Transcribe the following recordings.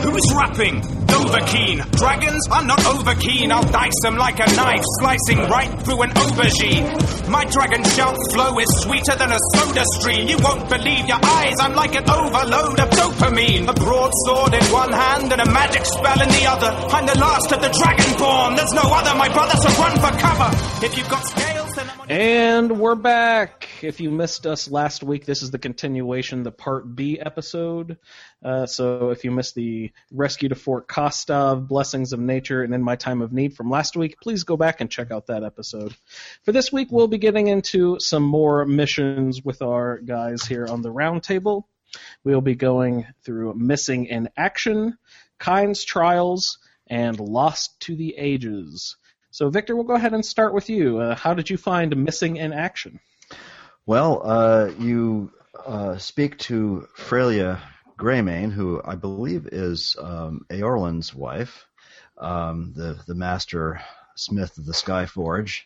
Who's rapping? Dovahkiin. Dragons? I'm not overkeen. I'll dice them like a knife, slicing right through an aubergine. My dragon shout flow is sweeter than a soda stream. You won't believe your eyes. I'm like an overload of dopamine. A broadsword in one hand and a magic spell in the other. I'm the last of the dragonborn. There's no other, my brother, so run for cover. If you've got scales, then I'm on And we're back. If you missed us last week, this is the continuation, the Part B episode. Uh, so if you missed the Rescue to Fort Kastav, Blessings of Nature, and In My Time of Need from last week, please go back and check out that episode. For this week, we'll be getting into some more missions with our guys here on the roundtable. We'll be going through Missing in Action, Kyne's Trials, and Lost to the Ages. So, Victor, we'll go ahead and start with you. Uh, how did you find Missing in Action? Well, uh, you uh, speak to Freya Greymane, who I believe is um, wife, um, the the master smith of the Skyforge.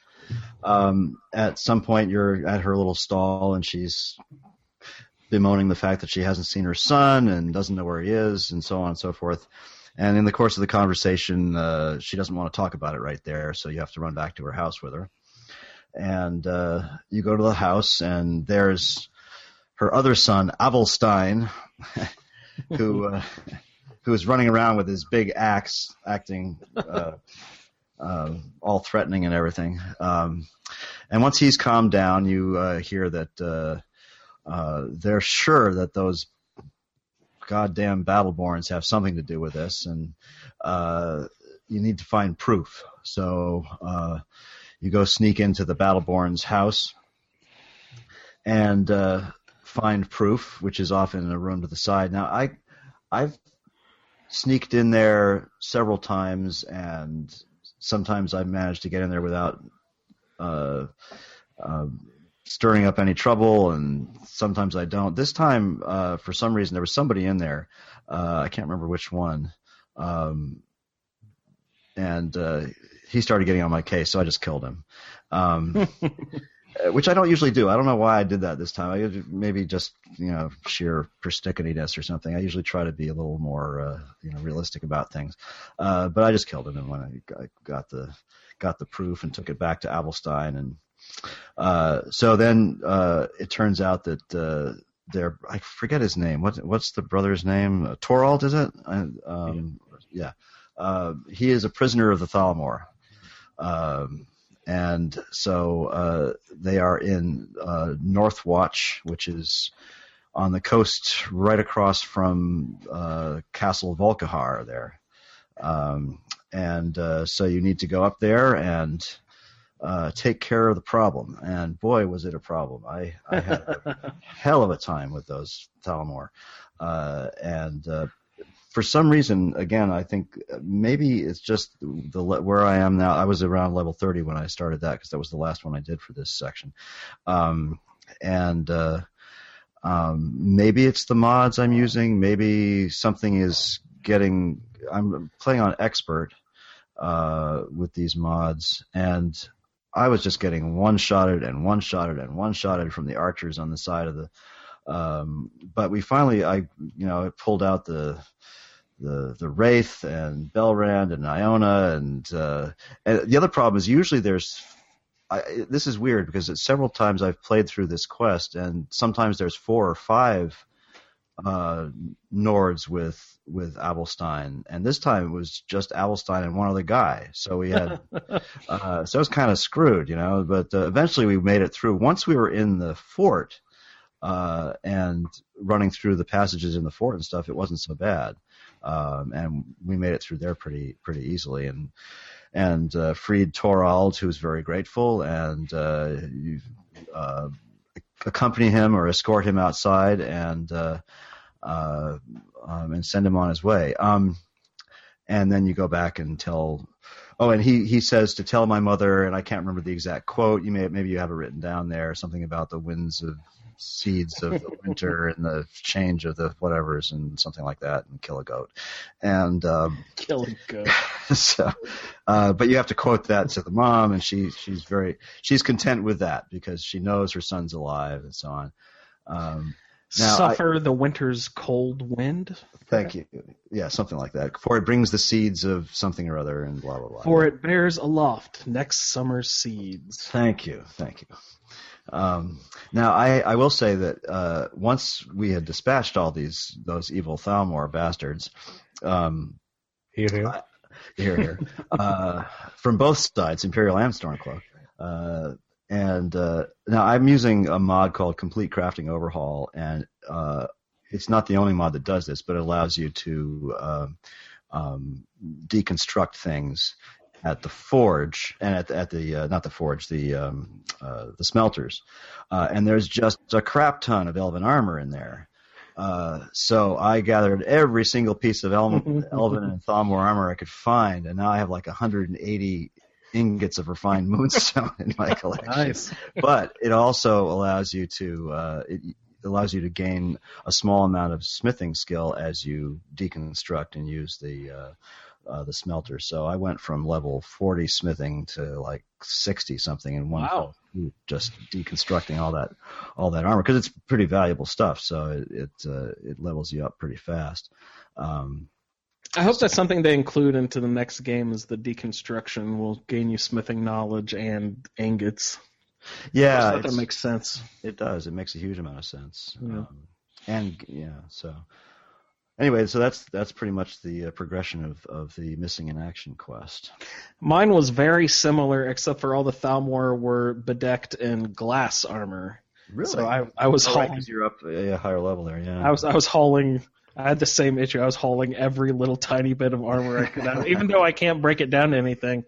Um, at some point, you're at her little stall, and she's bemoaning the fact that she hasn't seen her son and doesn't know where he is, and so on and so forth. And in the course of the conversation, uh, she doesn't want to talk about it right there, so you have to run back to her house with her. And uh, you go to the house, and there's her other son, Avulstein, who uh, who is running around with his big axe, acting uh, uh, all threatening and everything. Um, and once he's calmed down, you uh, hear that uh, uh, they're sure that those goddamn Battleborns have something to do with this, and you need to find proof. So you go sneak into the Battleborns' house and uh, find proof, which is often in a room to the side. Now, I, I've sneaked in there several times, and sometimes I've managed to get in there without uh, uh, stirring up any trouble, and sometimes I don't. This time, uh, for some reason, there was somebody in there. Uh, I can't remember which one. Um, and uh, he started getting on my case, so I just killed him. Um, which I don't usually do. I don't know why I did that this time. I maybe just you know sheer persnicketyness or something. I usually try to be a little more uh, you know realistic about things. Uh, but I just killed him, and when I got- the got the proof and took it back to Abelstein, and uh, so then uh, it turns out that uh, they're I forget his name. What what's the brother's name? Uh, Thorald, is it? Um, yeah. Uh, he is a prisoner of the Thalmor. Um, and so uh, they are in uh, Northwatch, which is on the coast right across from uh, Castle Volkihar there. Um, and uh, so you need to go up there and uh, take care of the problem. And boy, was it a problem! I, I had a hell of a time with those Thalmor. Uh, and uh, for some reason, again, I think maybe it's just the where I am now. I was around level 30 when I started that because that was the last one I did for this section. Um, and uh, um, maybe it's the mods I'm using. Maybe something is getting. I'm playing on expert uh, with these mods, and I was just getting one shotted and one shotted and one shotted from the archers on the side of the. Um, but we finally, I you know, pulled out the the the Wraith and Belrand and Iona and, uh, and the other problem is usually there's I, this is weird because it's several times I've played through this quest and sometimes there's four or five uh, Nords with with Abelstein. And this time it was just Abelstein and one other guy. So we had uh, so it was kind of screwed you know but uh, eventually we made it through. Once we were in the fort uh, and running through the passages in the fort and stuff it wasn't so bad um, and we made it through there pretty pretty easily and and uh, freed Thorald, who was very grateful, and uh, you uh, accompany him or escort him outside and uh, uh, um, and send him on his way. Um, and then you go back and tell. Oh, and he he says to tell my mother, and I can't remember the exact quote. You may maybe you have it written down there, something about the winds of seeds of the winter and the change of the whatever's and something like that, and kill a goat. And um, Kill a goat. so, uh, but you have to quote that to the mom, and she she's very she's content with that because she knows her son's alive and so on. Um, now, I- Suffer the winter's cold wind, thank you. Yeah, something like that. For it brings the seeds of something or other, and blah blah blah. for it bears aloft next summer's seeds. Thank you, thank you. Um, now, I, I will say that uh, once we had dispatched all these those evil Thalmor bastards, um, Here, here. here, here, uh, from both sides, Imperial and Stormcloak. Uh, and uh, now I'm using a mod called Complete Crafting Overhaul, and uh, it's not the only mod that does this, but it allows you to um, um, deconstruct things at the forge and at the, at the uh, not the forge, the um, uh, the smelters, uh, and there's just a crap ton of elven armor in there. Uh, so I gathered every single piece of elven, elven and Thalmor armor I could find, and now I have like 180 ingots of refined moonstone in my collection. Nice. But it also allows you to uh, it allows you to gain a small amount of smithing skill as you deconstruct and use the uh, uh, the smelter. So I went from level 40 smithing to like 60 something in one Wow. just deconstructing all that all that armor because it's pretty valuable stuff. So it it, uh, it levels you up pretty fast. Um, I hope that's something they include into the next game. Is the deconstruction will gain you smithing knowledge and ingots. yeah, that makes sense. It does. It makes a huge amount of sense. Yeah. Um, and yeah, so anyway, so that's that's pretty much the uh, progression of of the missing in action quest. Mine was very similar, except for all the Thalmor were bedecked in glass armor. Really? So I I was Oh, right, you're up a higher level there. Yeah. I was I was hauling. I had the same issue. I was hauling every little tiny bit of armor I could even though I can't break it down to anything.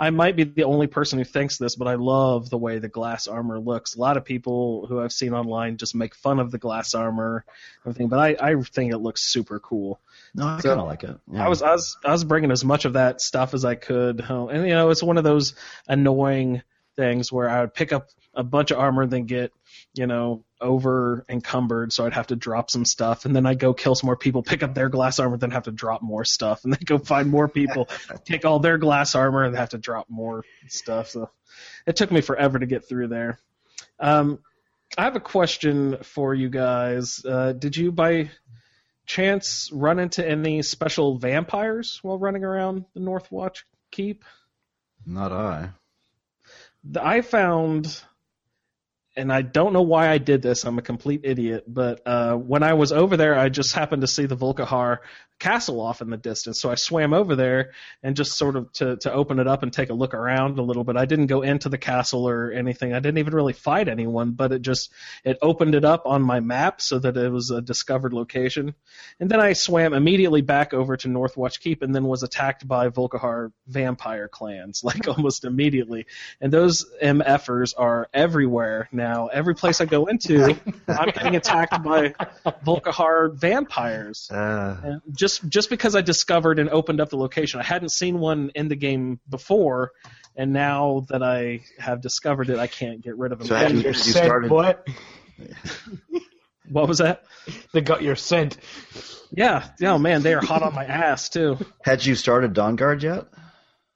I might be the only person who thinks this, but I love the way the glass armor looks. A lot of people who I've seen online just make fun of the glass armor, and everything, but I, I think it looks super cool. no, I so- kind of like it. Yeah. I was I was I was bringing as much of that stuff as I could home, and you know it's one of those annoying things where I would pick up a bunch of armor and then get you know over encumbered, so I'd have to drop some stuff, and then I'd go kill some more people, pick up their glass armor, then have to drop more stuff, and then go find more people, take all their glass armor, and have to drop more stuff. So it took me forever to get through there. Um, I have a question for you guys. Uh, did you by chance run into any special vampires while running around the North Watch Keep? not I. I found, and I don't know why I did this. I'm a complete idiot. But uh, when I was over there, I just happened to see the Volkihar castle off in the distance. So I swam over there and just sort of to, to open it up and take a look around a little bit. I didn't go into the castle or anything. I didn't even really fight anyone, but it just it opened it up on my map so that it was a discovered location. And then I swam immediately back over to Northwatch Keep and then was attacked by Volkihar vampire clans like almost immediately. And those MFers are everywhere now. Every place I go into, I'm getting attacked by Volkihar vampires. Uh, And just just because I discovered and opened up the location, I hadn't seen one in the game before, and now that I have discovered it, I can't get rid of them. So Got you- your you scent, started- boy. what was that? They got your scent. Yeah, yeah, man, they are hot on my ass too. had you started Dawn Guard yet?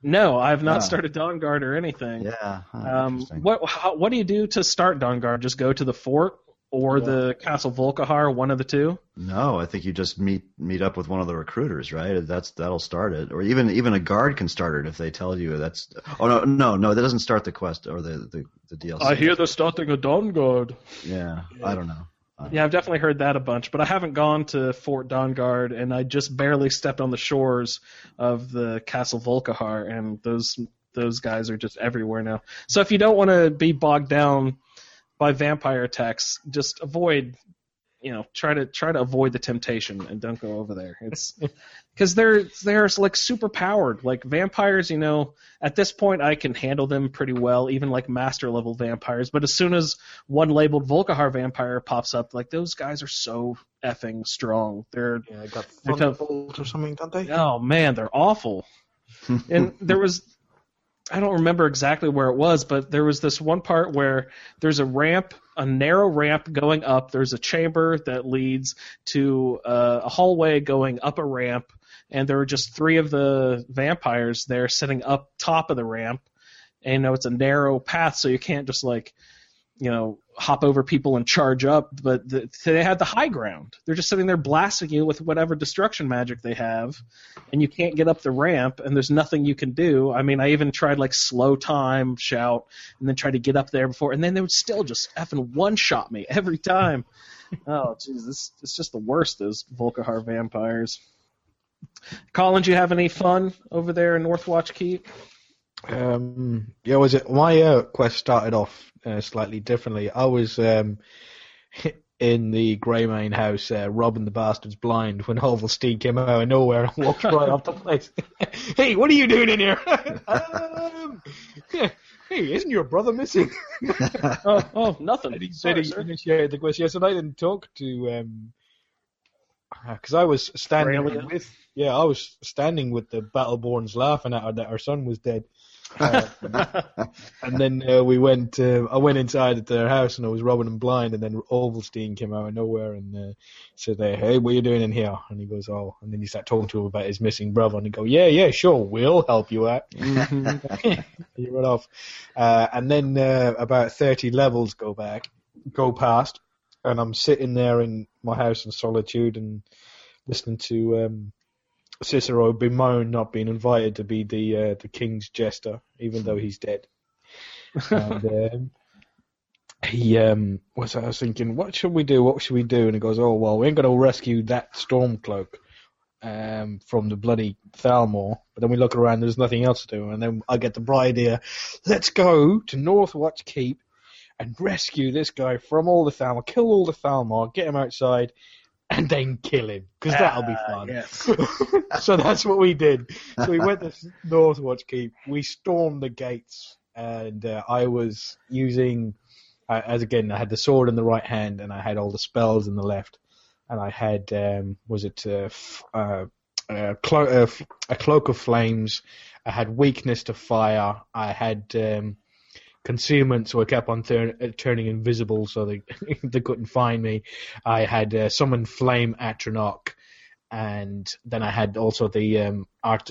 No, I have not Ah. started Dawn Guard or anything. Yeah. huh, Um, what how, what do you do to start Dawn Guard? Just go to the fort or the Castle Volkihar, one of the two. No, I think you just meet meet up with one of the recruiters, right? That's that'll start it, or even even a guard can start it if they tell you that's. Oh no, no, no, that doesn't start the quest or the the, the DLC. I hear they're starting a Dawn Guard. Yeah, I don't know. Uh, yeah, I've definitely heard that a bunch, but I haven't gone to Fort Dawnguard, and I just barely stepped on the shores of the Castle Volkihar, and those those guys are just everywhere now. So if you don't want to be bogged down by vampire attacks, just avoid you know try to try to avoid the temptation and don't go over there. It's because they're they're like super powered. Like vampires, you know, at this point I can handle them pretty well, even like master level vampires. But as soon as one labeled Volkihar vampire pops up, like those guys are so effing strong. They're Yeah, I got They're tough. Or something, don't they? Oh man, they're awful. and there was I don't remember exactly where it was, but there was this one part where there's a ramp, a narrow ramp going up. There's a chamber that leads to uh, a hallway going up a ramp, and there were just three of the vampires there sitting up top of the ramp. And you know it's a narrow path, so you can't just like you know, hop over people and charge up, but the, they had the high ground. They're just sitting there blasting you with whatever destruction magic they have, and you can't get up the ramp, and there's nothing you can do. I mean, I even tried like slow time, shout, and then tried to get up there before, and then they would still just effing one shot me every time. oh, jeez, this it's just the worst. Those Volkihar vampires. Colin, do you have any fun over there in Northwatch Keep? Um, yeah, was it my uh, quest started off uh, slightly differently? I was um, in the Greymane house uh, robbing the bastards blind when Hovelstein came out of nowhere and walked right off the place. hey, what are you doing in here? um, hey, isn't your brother missing? Oh, oh, nothing. He said he initiated the quest. Yes, and I didn't talk to um because I was standing Australia? with yeah, I was standing with the Battleborns laughing at her that her son was dead. Uh, and then uh, we went. Uh, I went inside at their house and I was robbing them blind. And then Ovalstein came out of nowhere and uh, said, "Hey, what are you doing in here?" And he goes, "Oh." And then he started talking to him about his missing brother. And he go, "Yeah, yeah, sure, we'll help you out." he run off. Uh, and then uh, about 30 levels go back, go past, and I'm sitting there in my house in solitude and listening to um, Cicero bemoan not being invited to be the uh, the king's jester, even though he's dead. and um, he um, was I was thinking, what should we do? What should we do? And he goes, oh well, we ain't gonna rescue that Stormcloak um, from the bloody Thalmor. But then we look around, there's nothing else to do, and then I get the bright idea, let's go to Northwatch Keep and rescue this guy from all the Thalmor, kill all the Thalmor, get him outside, and then kill him because that'll be Ah, fun. yes. so that's what we did. So we went to Northwatch Keep. We stormed the gates, and uh, I was using, uh, as again, I had the sword in the right hand, and I had all the spells in the left, and I had, um, was it uh, f- uh, uh, clo- uh, f- a cloak of flames? I had weakness to fire. I had um, concealment, so I kept on turn, uh, turning invisible, so they they couldn't find me. I had uh, summoned flame Atronach and then I had also the um, art.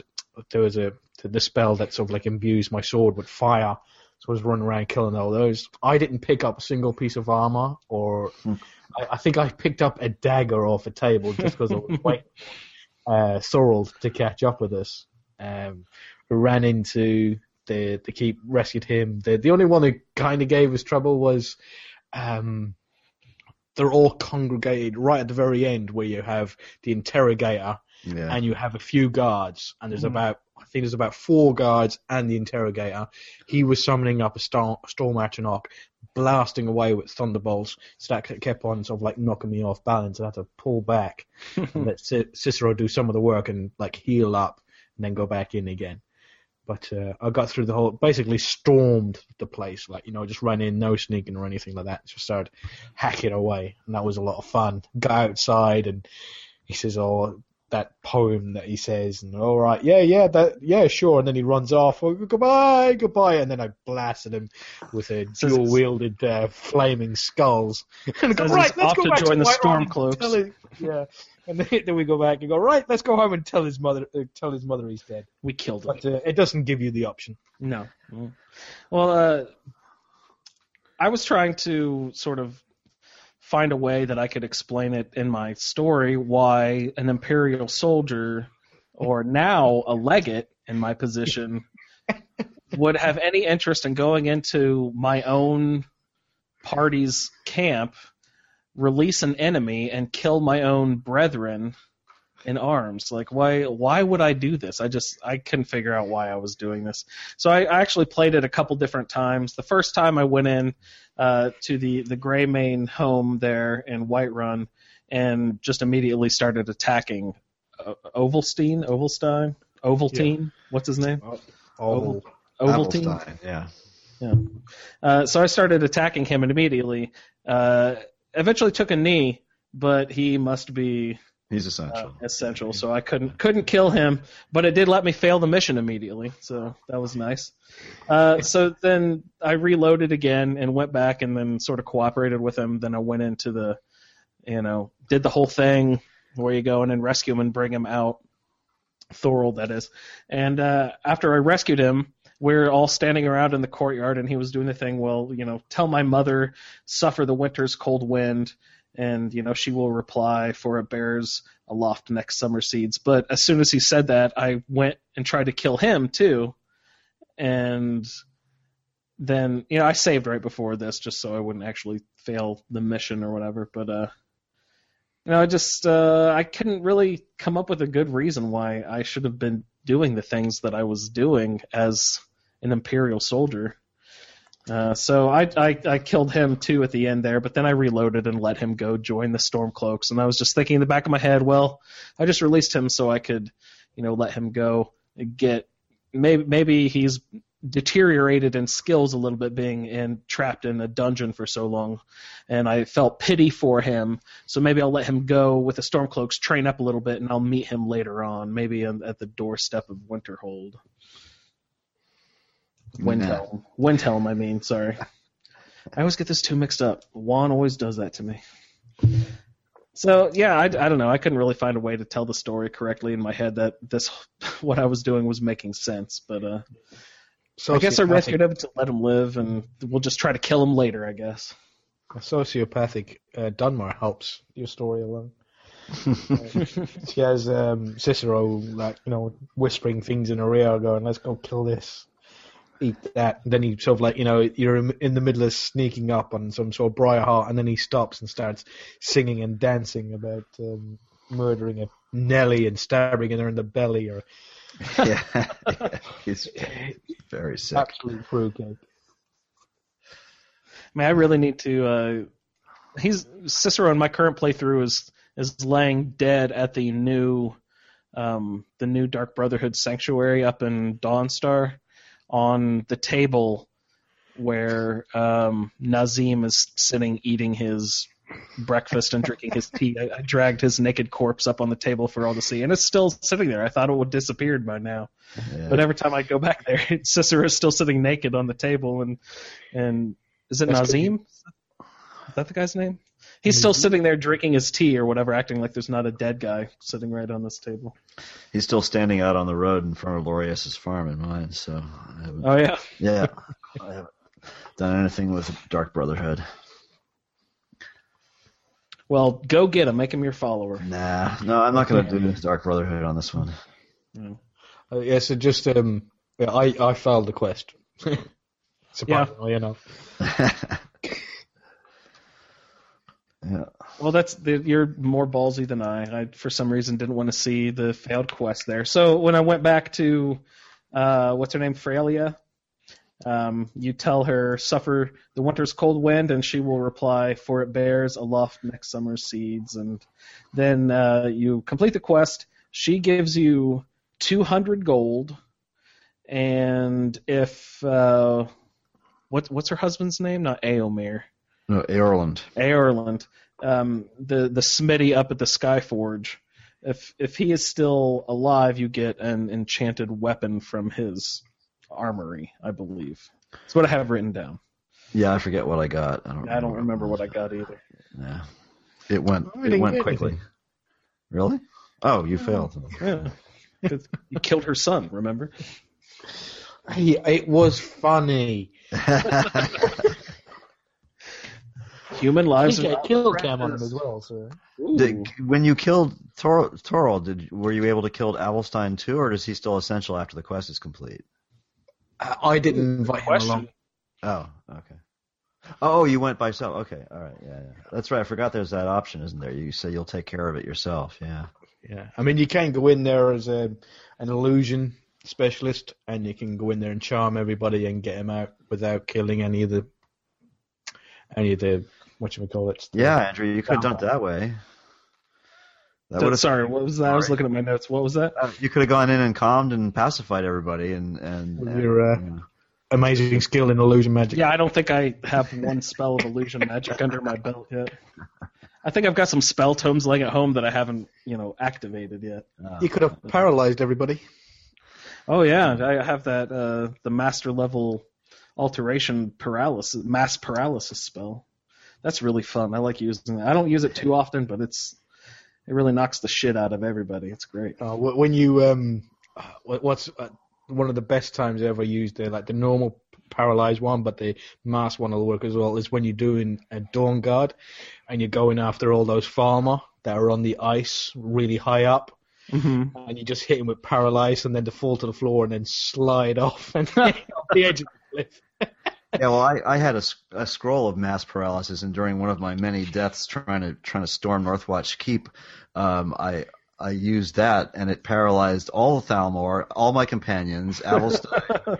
There was a the spell that sort of like imbues my sword with fire. So I was running around killing all those. I didn't pick up a single piece of armor, or I, I think I picked up a dagger off a table just because I was waiting for uh, Thorald to catch up with us. Um, ran into the the keep, rescued him. The the only one who kind of gave us trouble was. Um, they're all congregated right at the very end where you have the interrogator Yeah. and you have a few guards and there's about I think there's about four guards and the interrogator. He was summoning up a storm, storm Atronach, blasting away with thunderbolts. So that kept on sort of like knocking me off balance. I had to pull back and let Ci- Cicero do some of the work and like heal up and then go back in again. But uh, I got through the whole, basically stormed the place, like you know, just ran in, no sneaking or anything like that. Just started hacking away, and that was a lot of fun. Got outside, and he says, "Oh, that poem that he says," and all right, yeah, yeah, that, yeah, sure. And then he runs off. Oh, goodbye, goodbye, and then I blasted him with a dual wielded uh, flaming skulls. and go, right, let's off go to back join the Stormcloaks." Yeah, and then, then we go back and go, right, let's go home and tell his mother, uh, tell his mother he's dead. We killed him. But uh, it doesn't give you the option. No. Well, uh, I was trying to sort of find a way that I could explain it in my story why an imperial soldier, or now a legate in my position, would have any interest in going into my own party's camp, release an enemy, and kill my own brethren. in arms. Like why why would I do this? I just I couldn't figure out why I was doing this. So I, I actually played it a couple different times. The first time I went in uh, to the the Greymane home there in Whiterun and just immediately started attacking uh, Ovalstein, Ovalstein, Ovaltine. What's his name? Oh, Ovaltine. Appelstein, yeah. Uh, so I started attacking him, and immediately, uh, eventually took a knee, but he must be He's uh, essential. essential, so I couldn't couldn't kill him. But it did let me fail the mission immediately, so that was nice. Uh, so then I reloaded again and went back, and then sort of cooperated with him. Then I went into the, you know, did the whole thing where you go in and rescue him and bring him out. Thorol, that is. And uh, after I rescued him, we're all standing around in the courtyard, and he was doing the thing. Well, you know, tell my mother, suffer the winter's cold wind, and you know she will reply, for it bears aloft next summer seeds. But as soon as he said that, I went and tried to kill him too, and then you know I saved right before this just so I wouldn't actually fail the mission or whatever. But uh, you know, I just uh, I couldn't really come up with a good reason why I should have been doing the things that I was doing as an Imperial soldier. Uh, so I, I I killed him too at the end there, but then I reloaded and let him go join the Stormcloaks, and I was just thinking in the back of my head, well, I just released him so I could, you know, let him go get maybe maybe he's deteriorated in skills a little bit being in trapped in a dungeon for so long and I felt pity for him so maybe I'll let him go with the Stormcloaks train up a little bit and I'll meet him later on maybe at the doorstep of Winterhold Windhelm Windhelm I mean sorry I always get this two mixed up Juan always does that to me so yeah I, I don't know I couldn't really find a way to tell the story correctly in my head that this what I was doing was making sense but uh so I guess I rescued him to let him live, and we'll just try to kill him later. I guess. A sociopathic uh, Dunmer helps your story along. she has um, Cicero like you know whispering things in her ear, going, "Let's go kill this, eat that." And then he sort of like you know you're in in the middle of sneaking up on some sort of briar heart, and then he stops and starts singing and dancing about um, murdering a Nelly and stabbing her in the belly, or yeah. He's very sick. absolute fruitcake. I mean, I really need to. Uh, he's Cicero in my current playthrough is is laying dead at the new, um, the new Dark Brotherhood sanctuary up in Dawnstar, on the table where um, Nazim is sitting eating his breakfast and drinking his tea. I, I dragged his naked corpse up on the table for all to see, and it's still sitting there. I thought it would disappeared by now. Yeah. But every time I go back there, Cicero is still sitting naked on the table, and and is it That's Nazim? Is that the guy's name? He's still sitting there drinking his tea or whatever, acting like there's not a dead guy sitting right on this table. He's still standing out on the road in front of Lorius's farm in mine, so I haven't, Oh yeah, yeah, I haven't done anything with Dark Brotherhood. well, go get him, make him your follower. Nah, no, I'm not gonna do Dark Brotherhood on this one. Uh, yeah, so just um, yeah, I I failed the quest. Surprisingly enough. yeah, Well, that's the, you're more ballsy than I. I for some reason didn't want to see the failed quest there. So when I went back to uh, what's her name, Freya, um, you tell her suffer the winter's cold wind, and she will reply, "For it bears aloft next summer's seeds." And then uh, you complete the quest. She gives you 200 gold, and if uh, what what's her husband's name? Not Aomir. No, Aorland. Ireland, um, the the Smitty up at the Skyforge. If if he is still alive, you get an enchanted weapon from his armory, I believe. That's what I have written down. Yeah, I forget what I got. I don't. I don't remember what I got either. Yeah, it went. It went quickly. anything. Really? Oh, you failed. Yeah, 'Cause you killed her son. Remember? Hey, it was funny. Human I lives. think I are killed Cam on him as well. So Did, when you killed Tor, Toril, did were you able to kill Avulstein too, or is he still essential after the quest is complete? I I didn't invite him along. Oh, okay. Oh, oh, you went by yourself. Okay, all right, yeah, yeah. That's right. I forgot there's that option, isn't there? You say you'll take care of it yourself. Yeah. Yeah, I mean, you can go in there as a an illusion specialist, and you can go in there and charm everybody and get them out without killing any of the any of the what you call it. Yeah, Andrew, you could have done it that way. That So- would've- sorry, what was that? I was looking at my notes. What was that? uh, you could have gone in and calmed and pacified everybody, and and, and, your, uh, you know. amazing skill in illusion magic. Yeah, I don't think I have one spell of illusion magic under my belt yet. I think I've got some spell tomes laying at home that I haven't, you know, activated yet. You could have paralyzed everybody. Oh yeah, I have that uh the master level alteration paralysis mass paralysis spell. That's really fun. I like using it. I don't use it too often, but it's it really knocks the shit out of everybody. It's great. Uh, when you um, what's uh, one of the best times I ever used it, like the normal paralyzed one, but the mass one will work as well. Is when you're doing a dawn guard, and you're going after all those farmer that are on the ice really high up, Mm-hmm. and you just hit them with paralyze, and then they fall to the floor and then slide off and off the edge of the cliff. Yeah, well, I, I had a scroll of mass paralysis, and during one of my many deaths trying to trying to storm Northwatch Keep, um, I I used that, and it paralyzed all of Thalmor, all my companions, Avulstein.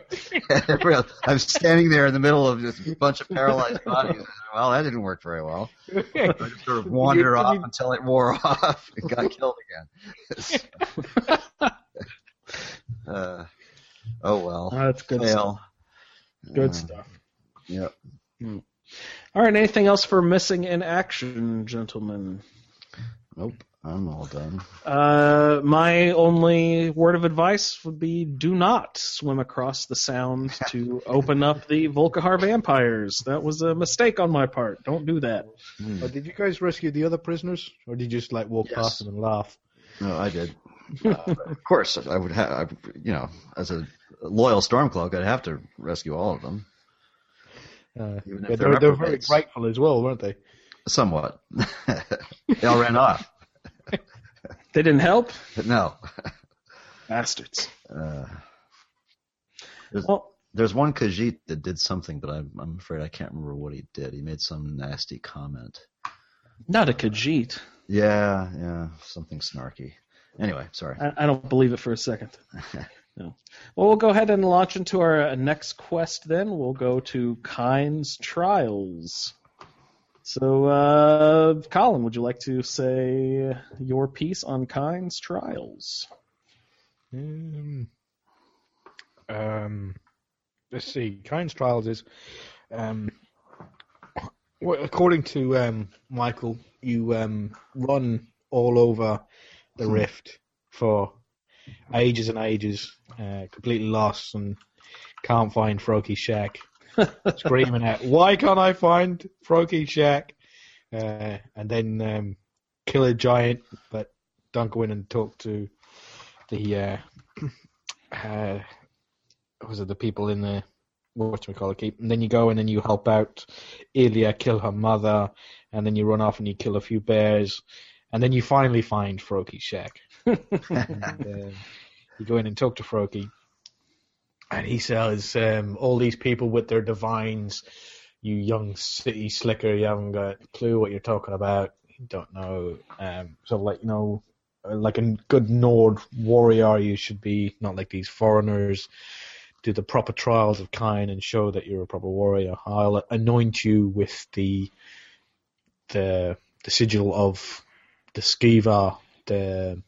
everyone else. I'm standing there in the middle of this bunch of paralyzed bodies. Well, that didn't work very well. I just sort of wandered off you- until it wore off and got killed again. uh, oh well. That's good stuff. Good Uh, stuff. Yep. All right, anything else for missing in action, gentlemen? Nope. I'm all done. Uh, my only word of advice would be do not swim across the sound to open up the Volkihar vampires. That was a mistake on my part. Don't do that. But did you guys rescue the other prisoners, or did you just like walk Yes. past them and laugh? No, I did. Uh, of course, I would have. You know, as a loyal Stormcloak, I'd have to rescue all of them. Uh, Even yeah, they're were, they were very grateful as well, weren't they? Somewhat. they all ran off. They didn't help? No. Bastards. Uh, there's, Well, there's one Khajiit that did something, but I'm, I'm afraid I can't remember what he did. He made some nasty comment. not a Khajiit. Yeah, yeah, something snarky. Anyway, sorry. I, I don't believe it for a second. No. Well, we'll go ahead and launch into our uh, next quest then. We'll go to Kyne's Trials. So, uh, Colin, would you like to say your piece on Kyne's Trials? Um, um, let's see. Kyne's trials is, um, well, according to um, Michael, you um, run all over the rift for ages and ages, uh, completely lost and can't find Froki's Shack. Screaming out, "Why can't I find Froki's Shack?" Uh, and then um, kill a giant, but don't go in and talk to the uh, uh, was it the people in the what we call it keep and then you go in and you help out Illia kill her mother and then you run off and you kill a few bears and then you finally find Froki's Shack and, uh, you go in and talk to Froki, and he says um, all these people with their divines you young city slicker you haven't got a clue what you're talking about you don't know um, so like you know like a good Nord warrior, you should be not like these foreigners. Do the proper trials of Kyne and show that you're a proper warrior. I'll anoint you with the the the sigil of the skeever, the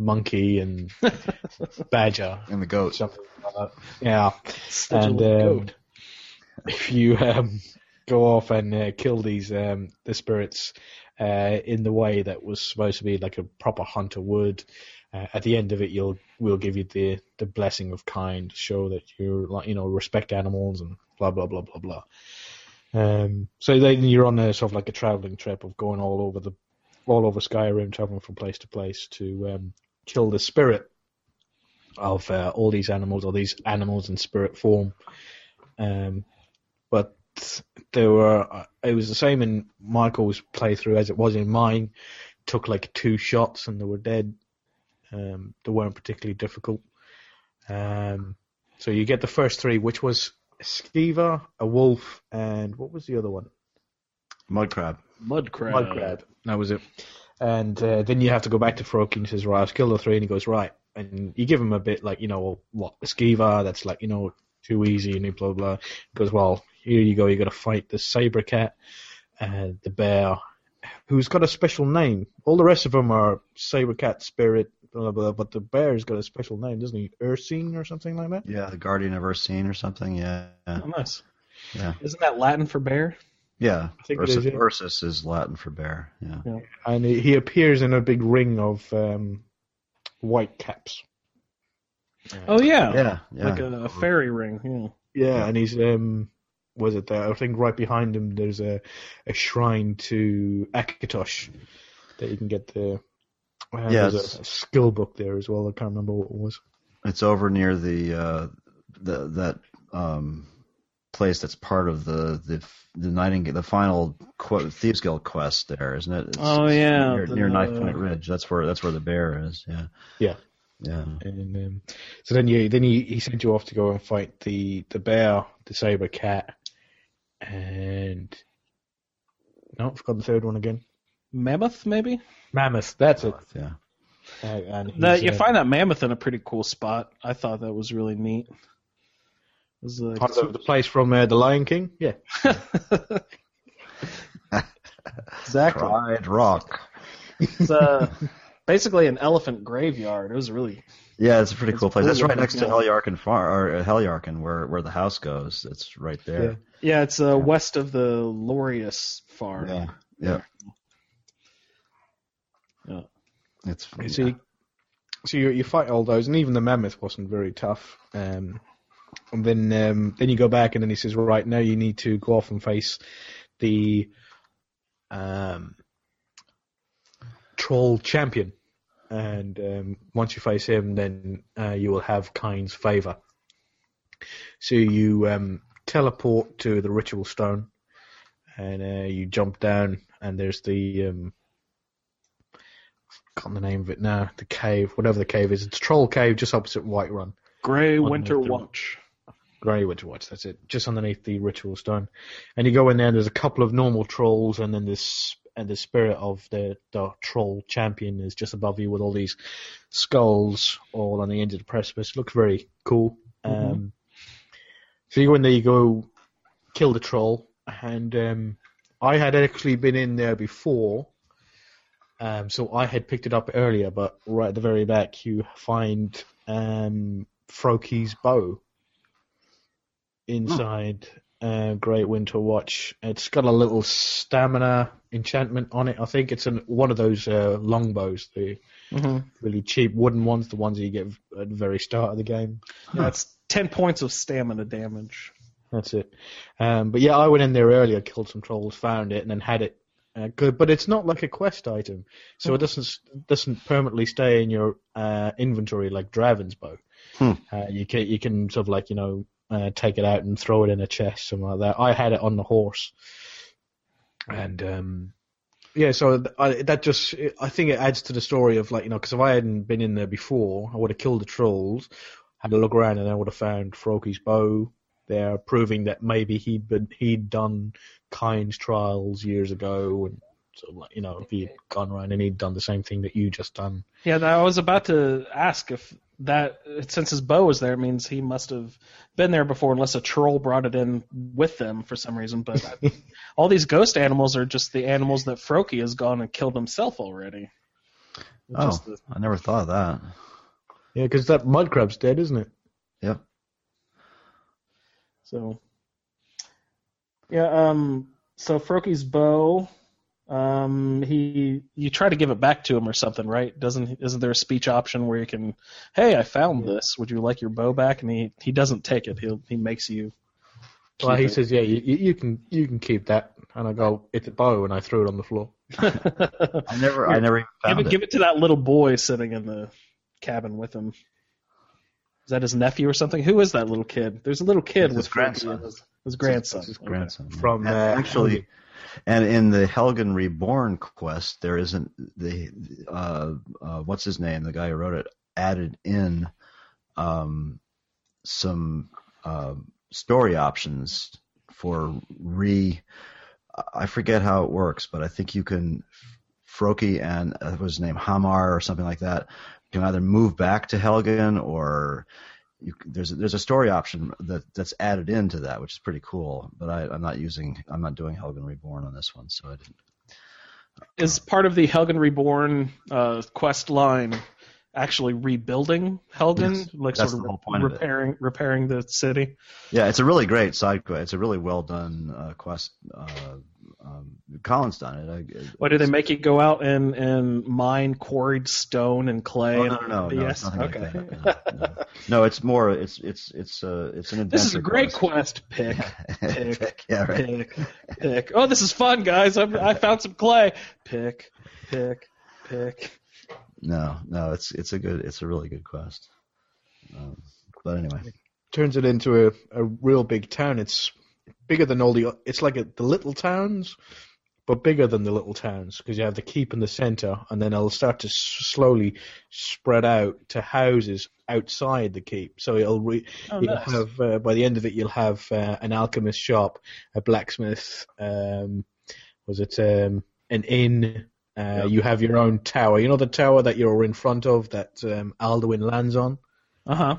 monkey, and badger, And the goat. something like that. Yeah, Sigil and um, goat. if you um, go off and uh, kill these um, the spirits uh, in the way that was supposed to be like a proper hunter would, uh, at the end of it, you'll we'll give you the the blessing of Kyne, show that you're like you know respect animals and blah blah blah blah blah. Um, so then you're on a sort of like a traveling trip of going all over the all over Skyrim, traveling from place to place to um, kill the spirit of uh, all these animals or these animals in spirit form. Um, but there were uh, it was the same in Michael's playthrough as it was in mine. Took like two shots and they were dead. Um, they weren't particularly difficult. Um, so you get the first three, which was a Skeever, a wolf, and what was the other one? Mud crab. Mud crab. Mud crab. That was it. And uh, then you have to go back to Froki and he says, right, I've killed all three. And he goes, right. And you give him a bit like, you know, what, the Skeever, that's like, you know, too easy and blah, blah, blah. He goes, well, here you go. you got to fight the saber cat and the bear, who's got a special name. All the rest of them are saber cat, spirit, blah, blah, blah. But the bear's got a special name, doesn't he? Ursine or something like that? Yeah, the Guardian of Ursine or something. Yeah, Oh, nice. yeah, Isn't that Latin for bear? Yeah. I think it Ursus, is, yeah. Ursus is Latin for bear. Yeah. And he, he appears in a big ring of um, white caps. Oh yeah, Yeah, yeah. like a, a fairy ring. Yeah. Yeah, and he's um was it there? I think right behind him there's a a shrine to Akatosh that you can get there. And Yeah, there's a, a skill book there as well. I can't remember what it was. It's over near the uh, the that um, place that's part of the the the Nightingale, the final qu- Thieves Guild quest. There, isn't it? It's, Oh, yeah, near, the- near Knife Point Ridge. That's where that's where the bear is. Yeah, Yeah. yeah. And um, so then you then he, he sent you off to go and fight the the bear, the saber cat, and no, I forgot the third one again. Mammoth, maybe. Mammoth. That's it. Yeah. Uh, and That you uh, find that mammoth in a pretty cool spot. I thought that was really neat. It was like, part of the place from uh, the Lion King. Yeah. exactly. Pride Rock. It's uh, basically an elephant graveyard. It was really Yeah, it's a pretty It's cool place. That's right next to looking, yeah. Heljarchen Far or uh, Heljarchen, where where the house goes. It's right there. yeah. It's uh, west of the Loreius farm. Yeah, yeah. Yeah. It's You see, so you you fight all those, and even the mammoth wasn't very tough. Um, and then um, then you go back, and then he says, "Right now, you need to go off and face the um, troll champion." And um, once you face him, then uh, you will have Kyne's favor. So you um, teleport to the ritual stone, and uh, you jump down, and there's the um, can't the name of it now. The cave, whatever the cave is, it's Troll Cave, just opposite Whiterun. Gray Winter the- Watch. Grey Winter Watch, that's it. Just underneath the ritual stone, and you go in there. and There's a couple of normal trolls, and then this and the spirit of the the troll champion is just above you with all these skulls all on the end of the precipice. looks very cool. Um, so you go in there, you go kill the troll, and um, I had actually been in there before. Um, so I had picked it up earlier, but right at the very back you find um, Froki's bow inside uh, Graywinter Watch. It's got a little stamina enchantment on it. I think it's an, one of those uh, longbows, the Mm-hmm. really cheap wooden ones, the ones that you get at the very start of the game. That's ten points of stamina damage. That's it. Um, but yeah, I went in there earlier, killed some trolls, found it, and then had it. Uh, good, but it's not like a quest item, so it doesn't doesn't permanently stay in your uh, inventory like Draven's bow. Hmm. Uh, you can you can sort of like you know uh, take it out and throw it in a chest, something like that. I had it on the horse, and um, yeah, so I, that just I think it adds to the story of like you know because if I hadn't been in there before, I would have killed the trolls, had a look around, and I would have found Froki's bow there, proving that maybe he'd been he'd done Kyne trials years ago, and so like you know if he'd gone around and he'd done the same thing that you just done. Yeah, I was about to ask if that since his bow was there, it means he must have been there before, unless a troll brought it in with them for some reason. But all these ghost animals are just the animals that Froki has gone and killed himself already. oh, Just the- I never thought of that. Yeah, because that mud crab's dead, isn't it? Yep. So, yeah. Um. So Froki's bow. Um. He. You try to give it back to him or something, right? Doesn't. Isn't there a speech option where you can, hey, I found this. Would you like your bow back? And he. He doesn't take it. He. He makes you. Well, he it. says, yeah, you, you you can you can keep that, and I go, it's a bow, and I threw it on the floor. I never, I never even give it, it. give it to that little boy sitting in the cabin with him. Is that his nephew or something? Who is that little kid? There's a little kid It's with his grandson. His, his grandson. It's his Okay. grandson. From, uh, actually, and in the Helgen Reborn quest, there isn't the uh, uh, what's his name? The guy who wrote it added in um, some uh, story options for re. I forget how it works, but I think you can Froki and uh, what was his name Hamar or something like that can either move back to Helgen or you, there's a, there's a story option that that's added into that, which is pretty cool. But I, I'm not using I'm not doing Helgen Reborn on this one, so I didn't. Is part of the Helgen Reborn uh, quest line actually rebuilding Helgen, Yes, like sort of the whole point of it. repairing repairing the city? Yeah, it's a really great side quest. It's a really well done uh, quest. Uh, um, Colin's done it. I, What do they make you go out and, and mine quarried stone and clay? Oh, and no, no, no, no, it's BS? okay. like that. No, no. No, it's more. It's it's it's uh it's an adventure. This is a great quest. quest. Pick, pick, yeah, right. pick, pick. Oh, this is fun, guys. I, I found some clay. Pick, pick, pick. No, no, it's it's a good. It's a really good quest. Um, but anyway, Turns it into a, a real big town. It's bigger than all the. It's like a, the little towns, but bigger than the little towns because you have the keep in the center, and then it'll start to s- slowly spread out to houses outside the keep. So it'll re- Oh, you'll nice. have uh, by the end of it, you'll have uh, an alchemist shop, a blacksmith. Um, was it um, an inn? Uh, You have your own tower. You know the tower that you're in front of that um, Alduin lands on. Uh huh.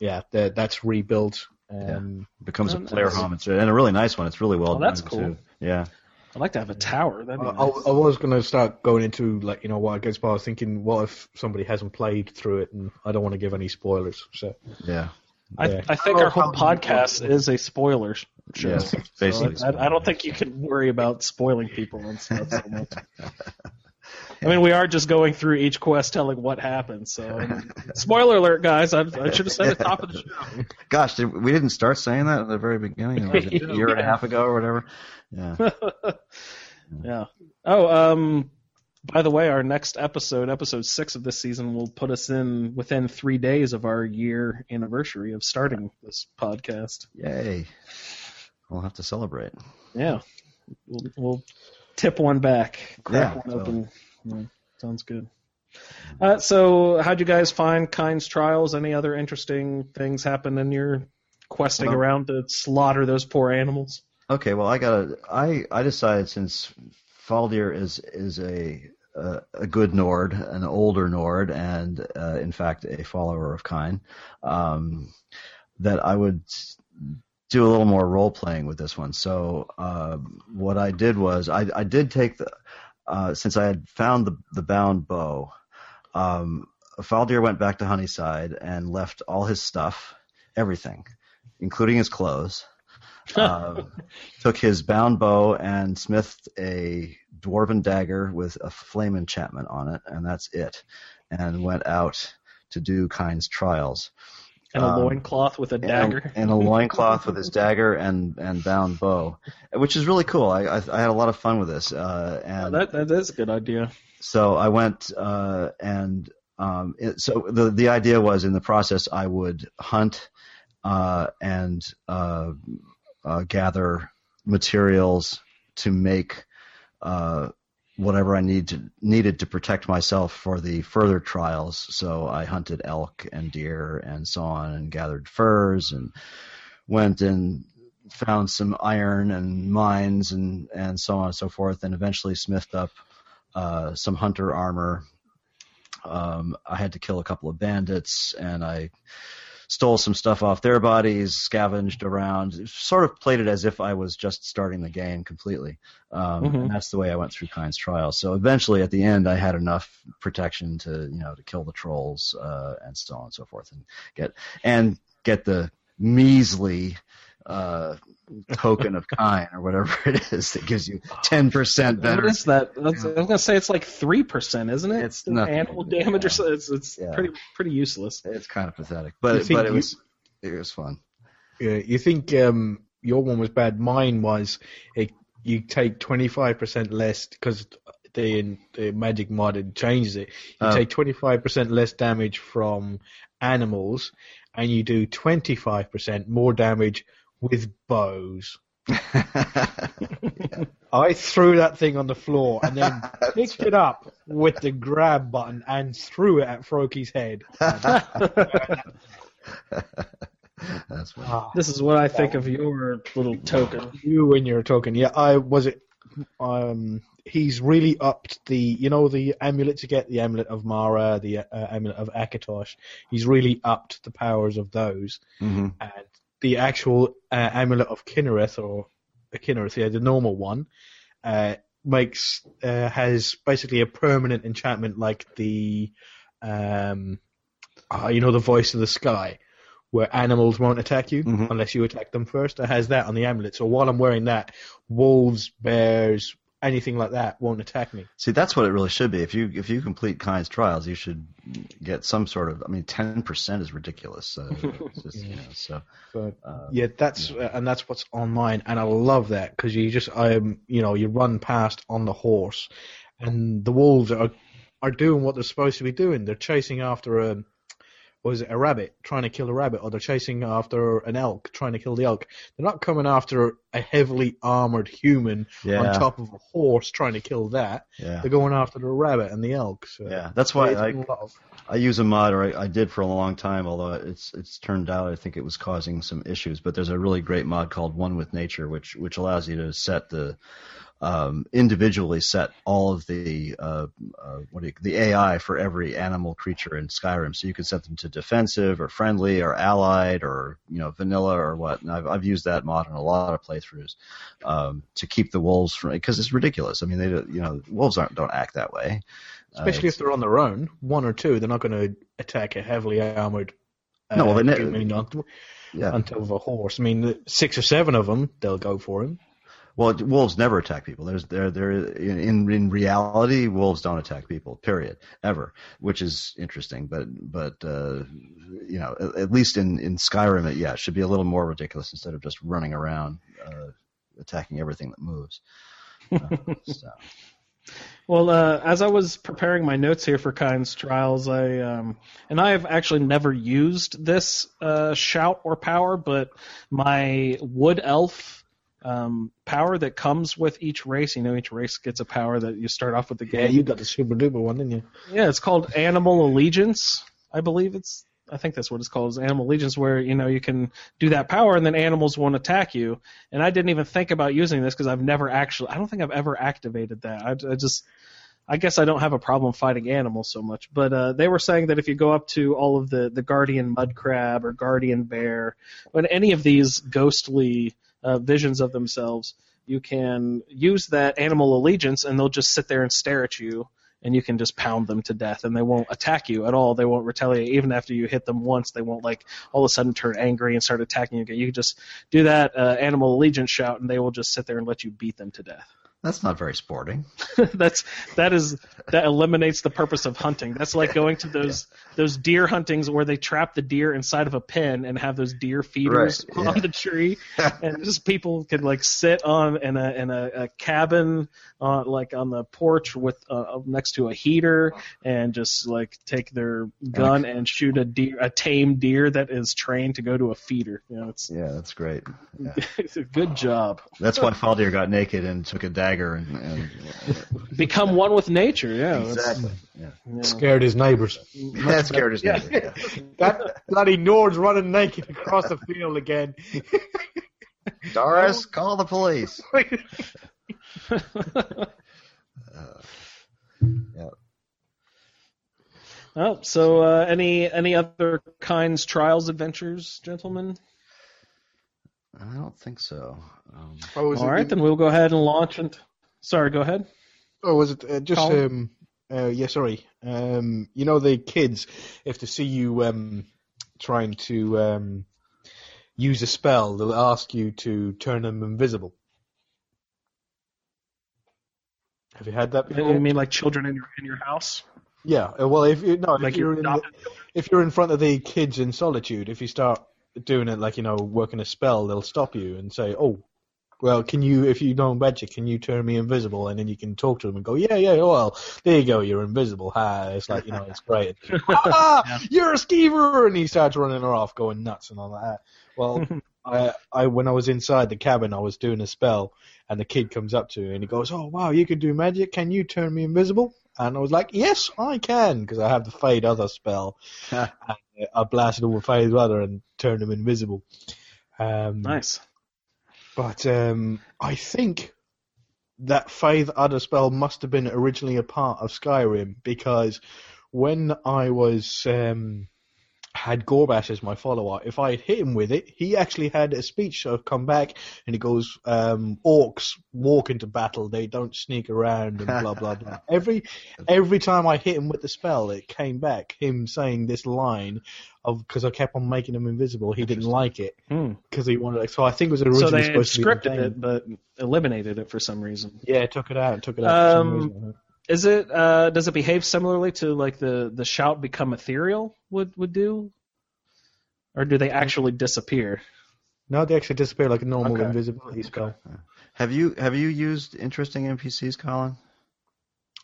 Yeah, the, that's rebuilt. Um, it becomes a player nice. home. It's a, and a really nice one. It's really well Oh, that's done cool. too. Yeah. I'd like to have a tower. That'd be I, nice. I was going to start going into like you know what I guess, but I was thinking, what if somebody hasn't played through it, and I don't want to give any spoilers. So Yeah. I, yeah. I think Oh, our whole how- podcast is a spoiler sh- show. Yes, So basically I, I don't think you can worry about spoiling people and stuff so much. I mean, we are just going through each quest, telling what happened. So, spoiler alert, guys! I, I should have said at the top of the show. Gosh, did, we didn't start saying that at the very beginning. It a year and a half ago or whatever. Yeah. Yeah. Oh, um, by the way, our next episode, episode six of this season, will put us in within three days of our year anniversary of starting this podcast. Yay. We'll have to celebrate. Yeah, we'll, we'll tip one back, crack Yeah, one open. Yeah, sounds good. Uh, so, how'd you guys find Kyne's trials? Any other interesting things happen in your questing Well- around to slaughter those poor animals? Okay, well, I gotta. I I decided since Faldir is is a a, a good Nord, an older Nord, and uh, in fact a follower of Kyne, um, that I would do a little more role playing with this one. So uh, what I did was I I did take the uh, since I had found the the bound bow. Um, Faldir went back to Honeyside and left all his stuff, everything, including his clothes uh, took his bound bow and smithed a dwarven dagger with a flame enchantment on it, and that's it. And went out to do Kyne's trials. And a Um, loincloth with a dagger? And, and a loincloth with his dagger and, and bound bow, which is really cool. I, I, I had a lot of fun with this. Uh, Oh, that, that is a good idea. so I went uh, and um, it, so the the idea was in the process I would hunt uh, and uh, uh, gather materials to make uh, whatever I need to needed to protect myself for the further trials. So I hunted elk and deer and so on, and gathered furs and went and found some iron and mines and and so on and so forth, and eventually smithed up uh, some hunter armor. Um, I had to kill a couple of bandits, and I stole some stuff off their bodies, scavenged around, sort of played it as if I was just starting the game completely. Um, Mhm. And that's the way I went through Kyne's trial. So eventually, at the end, I had enough protection to you know to kill the trolls uh, and so on and so forth, and get and get the measly uh, token of Kyne or whatever it is that gives you ten percent better. What is that? That's, I was gonna say it's like three percent, isn't it? It's nothing. animal damage or so. It's it's Yeah. pretty pretty useless. It's kind of pathetic, but but it you- was it was fun. Yeah, you think um, your one was bad? Mine was it, you take twenty five percent less because the the magic mod it changes it. You Oh. take twenty five percent less damage from animals, and you do twenty five percent more damage with bows. I threw that thing on the floor and then picked it up with the grab button and threw it at Froki's head. That's funny. Ah. This is what I think of your little token. You and your token. Yeah, I was it. Um, he's really upped the you know the amulet to get the amulet of Mara, the uh, amulet of Akatosh. He's really upped the powers of those, hmm and the actual uh, amulet of Kynareth or uh, Kynareth, yeah, the normal one, uh, makes uh, has basically a permanent enchantment like the um, uh, you know the voice of the sky. Where animals won't attack you Mhm. unless you attack them first. It has that on the amulet. So while I'm wearing that, wolves, bears, anything like that won't attack me. See, that's what it really should be. If you if you complete Kyne's trials, you should get some sort of. I mean, ten percent is ridiculous. It's just, you know, so But uh, yeah, that's uh, and that's what's online, and I love that because you just um you know you run past on the horse, and the wolves are are doing what they're supposed to be doing. They're chasing after a was it a rabbit trying to kill a rabbit, or they're chasing after an elk trying to kill the elk. They're not coming after a heavily armored human yeah, on top of a horse trying to kill that. yeah, They're going after the rabbit and the elk. So yeah. That's why I a lot of- I use a mod, or I, I did for a long time. Although it's it's turned out I think it was causing some issues. But there's a really great mod called One with Nature, which which allows you to set the um, individually set all of the uh, uh, what do you, the AI for every animal creature in Skyrim. So you can set them to defensive or friendly or allied or you know vanilla or what. And I've I've used that mod in a lot of playthroughs um, to keep the wolves from because it's ridiculous. I mean they you know wolves aren't don't act that way. Uh, especially it's- if they're on their own, one or two, they're not going to attack a heavily armored. Uh, No, well, they ne- human yeah. top of a horse. I mean, six or seven of them, they'll go for him. Well, wolves never attack people. There's there there in in reality, wolves don't attack people. Period. Ever, which is interesting. But but uh, you know, at, at least in in Skyrim, it, yeah, it should be a little more ridiculous instead of just running around uh, attacking everything that moves. Uh, so. Well, uh, as I was preparing my notes here for Kyne's trials, I um, and I have actually never used this uh, shout or power, but my wood elf um, power that comes with each race. You know, each race gets a power that you start off with the game. Yeah, you got the super duper one, didn't you? Yeah, it's called Animal Allegiance. I believe it's. I think that's what it's called. Is Animal Allegiance, where you know you can do that power, and then animals won't attack you. And I didn't even think about using this because I've never actually. I don't think I've ever activated that. I, I just. I guess I don't have a problem fighting animals so much, but uh, they were saying that if you go up to all of the the guardian mud crab or guardian bear, when any of these ghostly uh, visions of themselves, you can use that animal allegiance, and they'll just sit there and stare at you, and you can just pound them to death, and they won't attack you at all. They won't retaliate even after you hit them once. They won't like all of a sudden turn angry and start attacking you again. You can just do that uh, animal allegiance shout, and they will just sit there and let you beat them to death. That's not very sporting. That's that is that eliminates the purpose of hunting. That's like going to those those deer huntings where they trap the deer inside of a pen and have those deer feeders Right, yeah. on the tree, and just people can like sit on in a in a, a cabin uh, like on the porch with uh, next to a heater and just like take their gun and shoot a deer a tame deer that is trained to go to a feeder. You know, it's, Yeah, that's great. Yeah. it's a good job. That's why Faldir got naked and took a dagger and, and Become one with nature. Yeah, that's- exactly. Yeah. yeah. Scared his neighbors. That scared his neighbors. Yeah. that bloody Nord's running naked across the field again. Doris, call the police. Yeah. Oh, so uh, any any other Kyne's, trials, adventures, gentlemen? I don't think so. Um, Oh, was All then we'll go ahead and launch. And sorry, go ahead. Oh, was it uh, just Colin? um? Uh, yeah, sorry. Um, you know the kids, if they see you um trying to um use a spell, they'll ask you to turn them invisible. Have you had that before? You mean like children in your in your house? Yeah. uh, Well, if you no, Like if you're your in the, if you're in front of the kids in solitude, if you start doing it like you know working a spell, they'll stop you and say, "Oh, well, can you if you know magic, can you turn me invisible?" And then you can talk to them and go, "Yeah, yeah, well, there you go, you're invisible." Ha! It's like you know, it's great. ah, you're a skeever, and he starts running her off, going nuts and all that. Well, I, I when I was inside the cabin, I was doing a spell, and the kid comes up to me and he goes, "Oh wow, you can do magic. Can you turn me invisible?" And I was like, "Yes, I can," because I have the Fade Other spell. and uh, I blasted all the Fade Other and turned him invisible. Um, Nice. But um, I think that Fade Other spell must have been originally a part of Skyrim because when I was um, had Ghorbash as my follower, if I had hit him with it, he actually had a speech sort of come back and he goes, um, "Orcs walk into battle; they don't sneak around and blah blah blah." every every time I hit him with the spell, it came back him saying this line of because I kept on making him invisible. He didn't like it Hmm. because he wanted. So I think it was originally So they had supposed to be in the scripted it, but eliminated it for some reason. Yeah, took it out and took it out. for some Um, reason. Is it? Uh, does it behave similarly to like the the shout become ethereal would would do, or do they actually disappear? No, they actually disappear like a normal Okay. invisibility spell. Have you have you used interesting NPCs, Colin?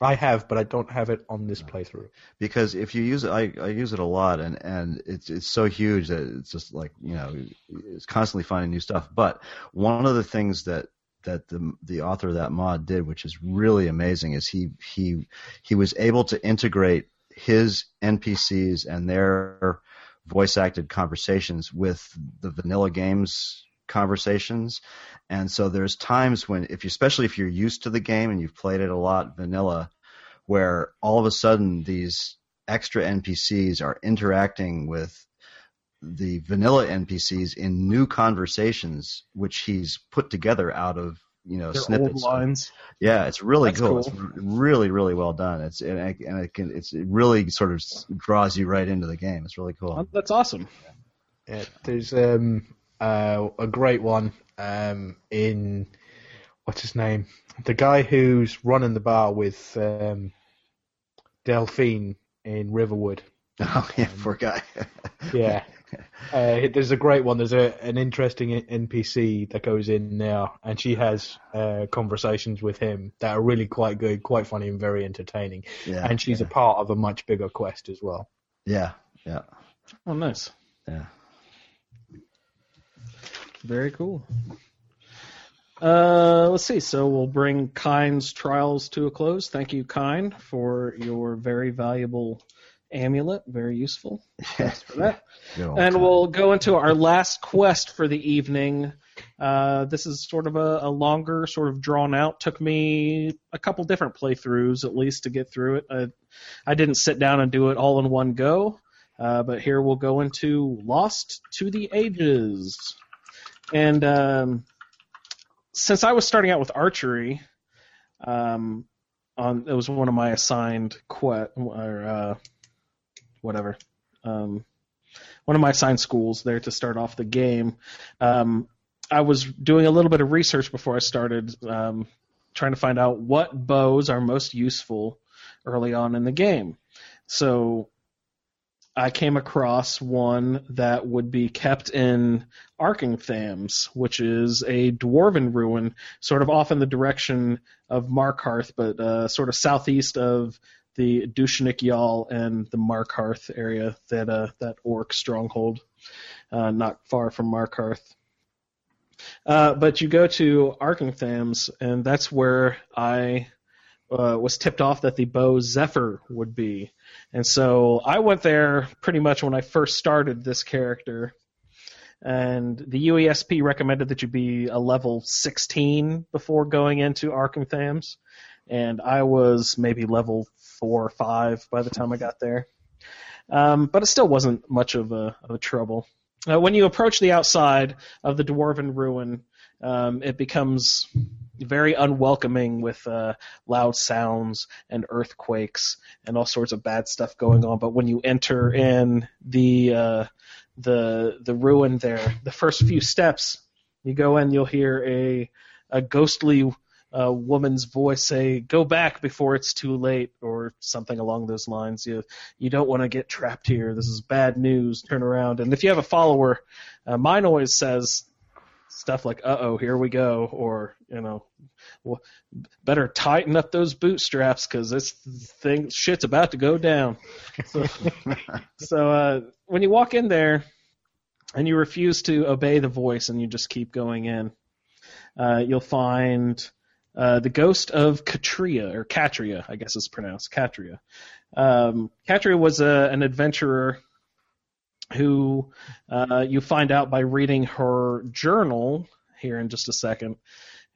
I have, but I don't have it on this playthrough. because if you use it, I, I use it a lot, and and it's it's so huge that it's just like you know it's constantly finding new stuff. But one of the things that that the the author of that mod did, which is really amazing, is he he he was able to integrate his NPCs and their voice acted conversations with the vanilla games conversations. And so there's times when if you especially if you're used to the game and you've played it a lot vanilla where all of a sudden these extra NPCs are interacting with the vanilla NPCs in new conversations, which he's put together out of you know Their old snippets. lines. Yeah, it's really That's cool. cool. It's really, really well done. It's and, it, and it can it's it really sort of draws you right into the game. It's really cool. Oh, That's awesome. Yeah, there's um uh, a great one um in what's his name? The guy who's running the bar with um Delphine in Riverwood. Oh yeah, poor guy. Yeah. Uh, there's a great one. There's a an interesting NPC that goes in now, and she has uh, conversations with him that are really quite good, quite funny, and very entertaining. yeah, and she's a part of a much bigger quest as well. yeah, yeah, Oh, nice. yeah. Very cool. Uh, let's see. So we'll bring Kyne's trials to a close. Thank you, Kyne, for your very valuable amulet. Very useful. Thanks for that. And we'll go into our last quest for the evening. Uh, this is sort of a, a longer, sort of drawn out. Took me a couple different playthroughs at least to get through it. I, I didn't sit down and do it all in one go, uh, but here we'll go into Lost to the Ages. And um, since I was starting out with archery, um, on it was one of my assigned quest or uh, whatever. Um, one of my assigned schools there to start off the game. Um, I was doing a little bit of research before I started, um, trying to find out what bows are most useful early on in the game. So I came across one that would be kept in Arkngthamz, which is a dwarven ruin, sort of off in the direction of Markarth, but uh, sort of southeast of the Dushnikh Yal and the Markarth area, that uh, that orc stronghold, uh, not far from Markarth. Uh, but you go to Arkngthamz, and that's where I uh, was tipped off that the bow Zephyr would be. And so I went there pretty much when I first started this character. And the UESP recommended that you be a level 16 before going into Arkngthamz. And I was maybe level 4 or 5 by the time I got there. Um, but it still wasn't much of a, of a trouble. Uh, when you approach the outside of the Dwarven Ruin, um, it becomes very unwelcoming with uh, loud sounds and earthquakes and all sorts of bad stuff going on. But when you enter in the uh, the the ruin there, the first few steps, you go in, you'll hear a a ghostly uh, woman's voice say, "Go back before it's too late," or something along those lines. You you don't want to get trapped here. This is bad news. Turn around. And if you have a follower, uh, mine always says stuff like "Uh oh, here we go," or you know, well, better tighten up those bootstraps because this thing shit's about to go down. So, so uh, when you walk in there and you refuse to obey the voice and you just keep going in, uh, you'll find uh, the ghost of Katria, or Katria, I guess it's pronounced Katria. Um, Katria was a, an adventurer who uh, you find out by reading her journal here in just a second,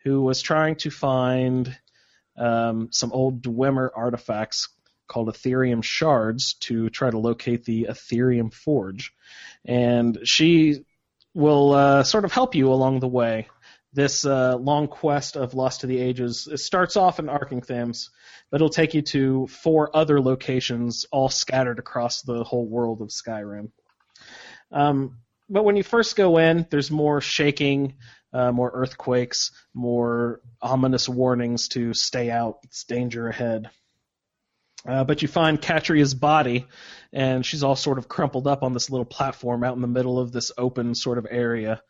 who was trying to find um, some old Dwemer artifacts called Aetherium shards to try to locate the Aetherium forge. And she will uh, sort of help you along the way. This uh, long quest of Lost to the Ages it starts off in Arkngthamz, but it'll take you to four other locations, all scattered across the whole world of Skyrim. Um, but when you first go in, there's more shaking, uh, more earthquakes, more ominous warnings to stay out. It's danger ahead. Uh, but you find Katria's body, and she's all sort of crumpled up on this little platform out in the middle of this open sort of area.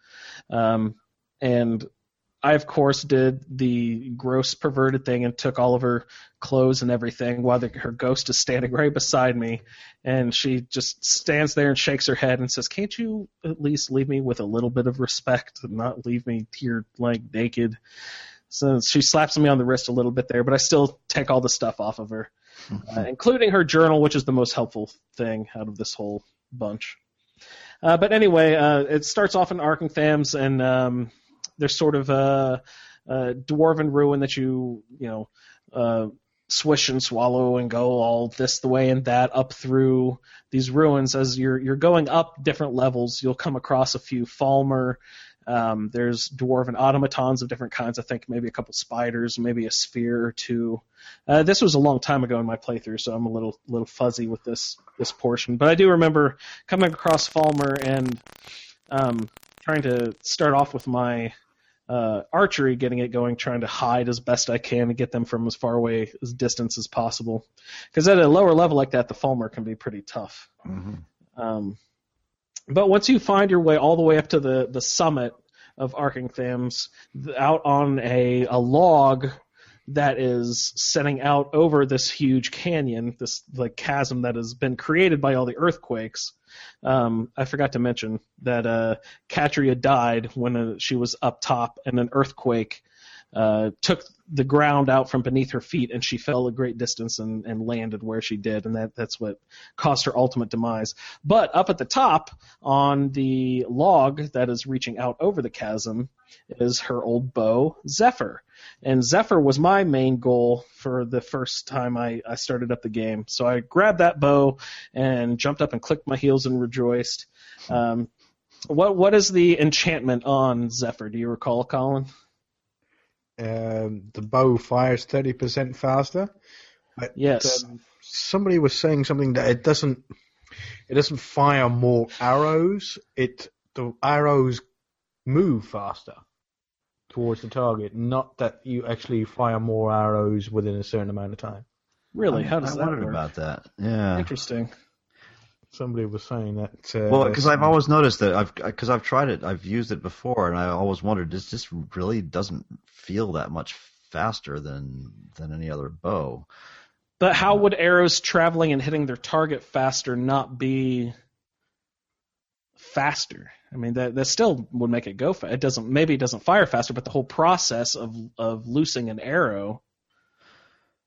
Um, and I, of course, did the gross perverted thing and took all of her clothes and everything while the, her ghost is standing right beside me. And she just stands there and shakes her head and says, Can't you at least leave me with a little bit of respect and not leave me here like naked? So she slaps me on the wrist a little bit there, but I still take all the stuff off of her, uh, including her journal, which is the most helpful thing out of this whole bunch. Uh, but anyway, uh, it starts off in Arkngthamz, and um, there's sort of a, a dwarven ruin that you you know uh, swish and swallow and go all this the way and that up through these ruins. As you're you're going up different levels, you'll come across a few Falmer. Um, there's dwarven automatons of different kinds. I think maybe a couple spiders, maybe a sphere or two. Uh, this was a long time ago in my playthrough, so I'm a little little fuzzy with this this portion. But I do remember coming across Falmer and um, trying to start off with my uh, archery, getting it going, trying to hide as best I can and get them from as far away as distance as possible. Because at a lower level like that, the Falmer can be pretty tough. Um, but once you find your way all the way up to the, the summit of Arkngthamz, th- out on a, a log that is setting out over this huge canyon, this like chasm that has been created by all the earthquakes. Um, I forgot to mention that uh, Katria died when uh, she was up top, and an earthquake uh, took the ground out from beneath her feet, and she fell a great distance and, and landed where she did, and that, that's what caused her ultimate demise. But up at the top, on the log that is reaching out over the chasm, is her old bow, Zephyr. And Zephyr was my main goal for the first time I, I started up the game. So I grabbed that bow and jumped up and clicked my heels and rejoiced. Um, what what is the enchantment on Zephyr? Do you recall, Colin? Um, the bow fires thirty percent faster. But, Yes. um, somebody was saying something that it doesn't. It doesn't fire more arrows. It the arrows move faster towards the target. Not that you actually fire more arrows within a certain amount of time. Really? How does I that wondered work? about that. Yeah. Interesting. Somebody was saying that. Uh, Well, because I've always noticed that I've because I've tried it, I've used it before, and I always wondered this just really doesn't feel that much faster than than any other bow. But how would arrows traveling and hitting their target faster not be faster? I mean, that that still would make it go fast. It doesn't. Maybe it doesn't fire faster, but the whole process of of loosing an arrow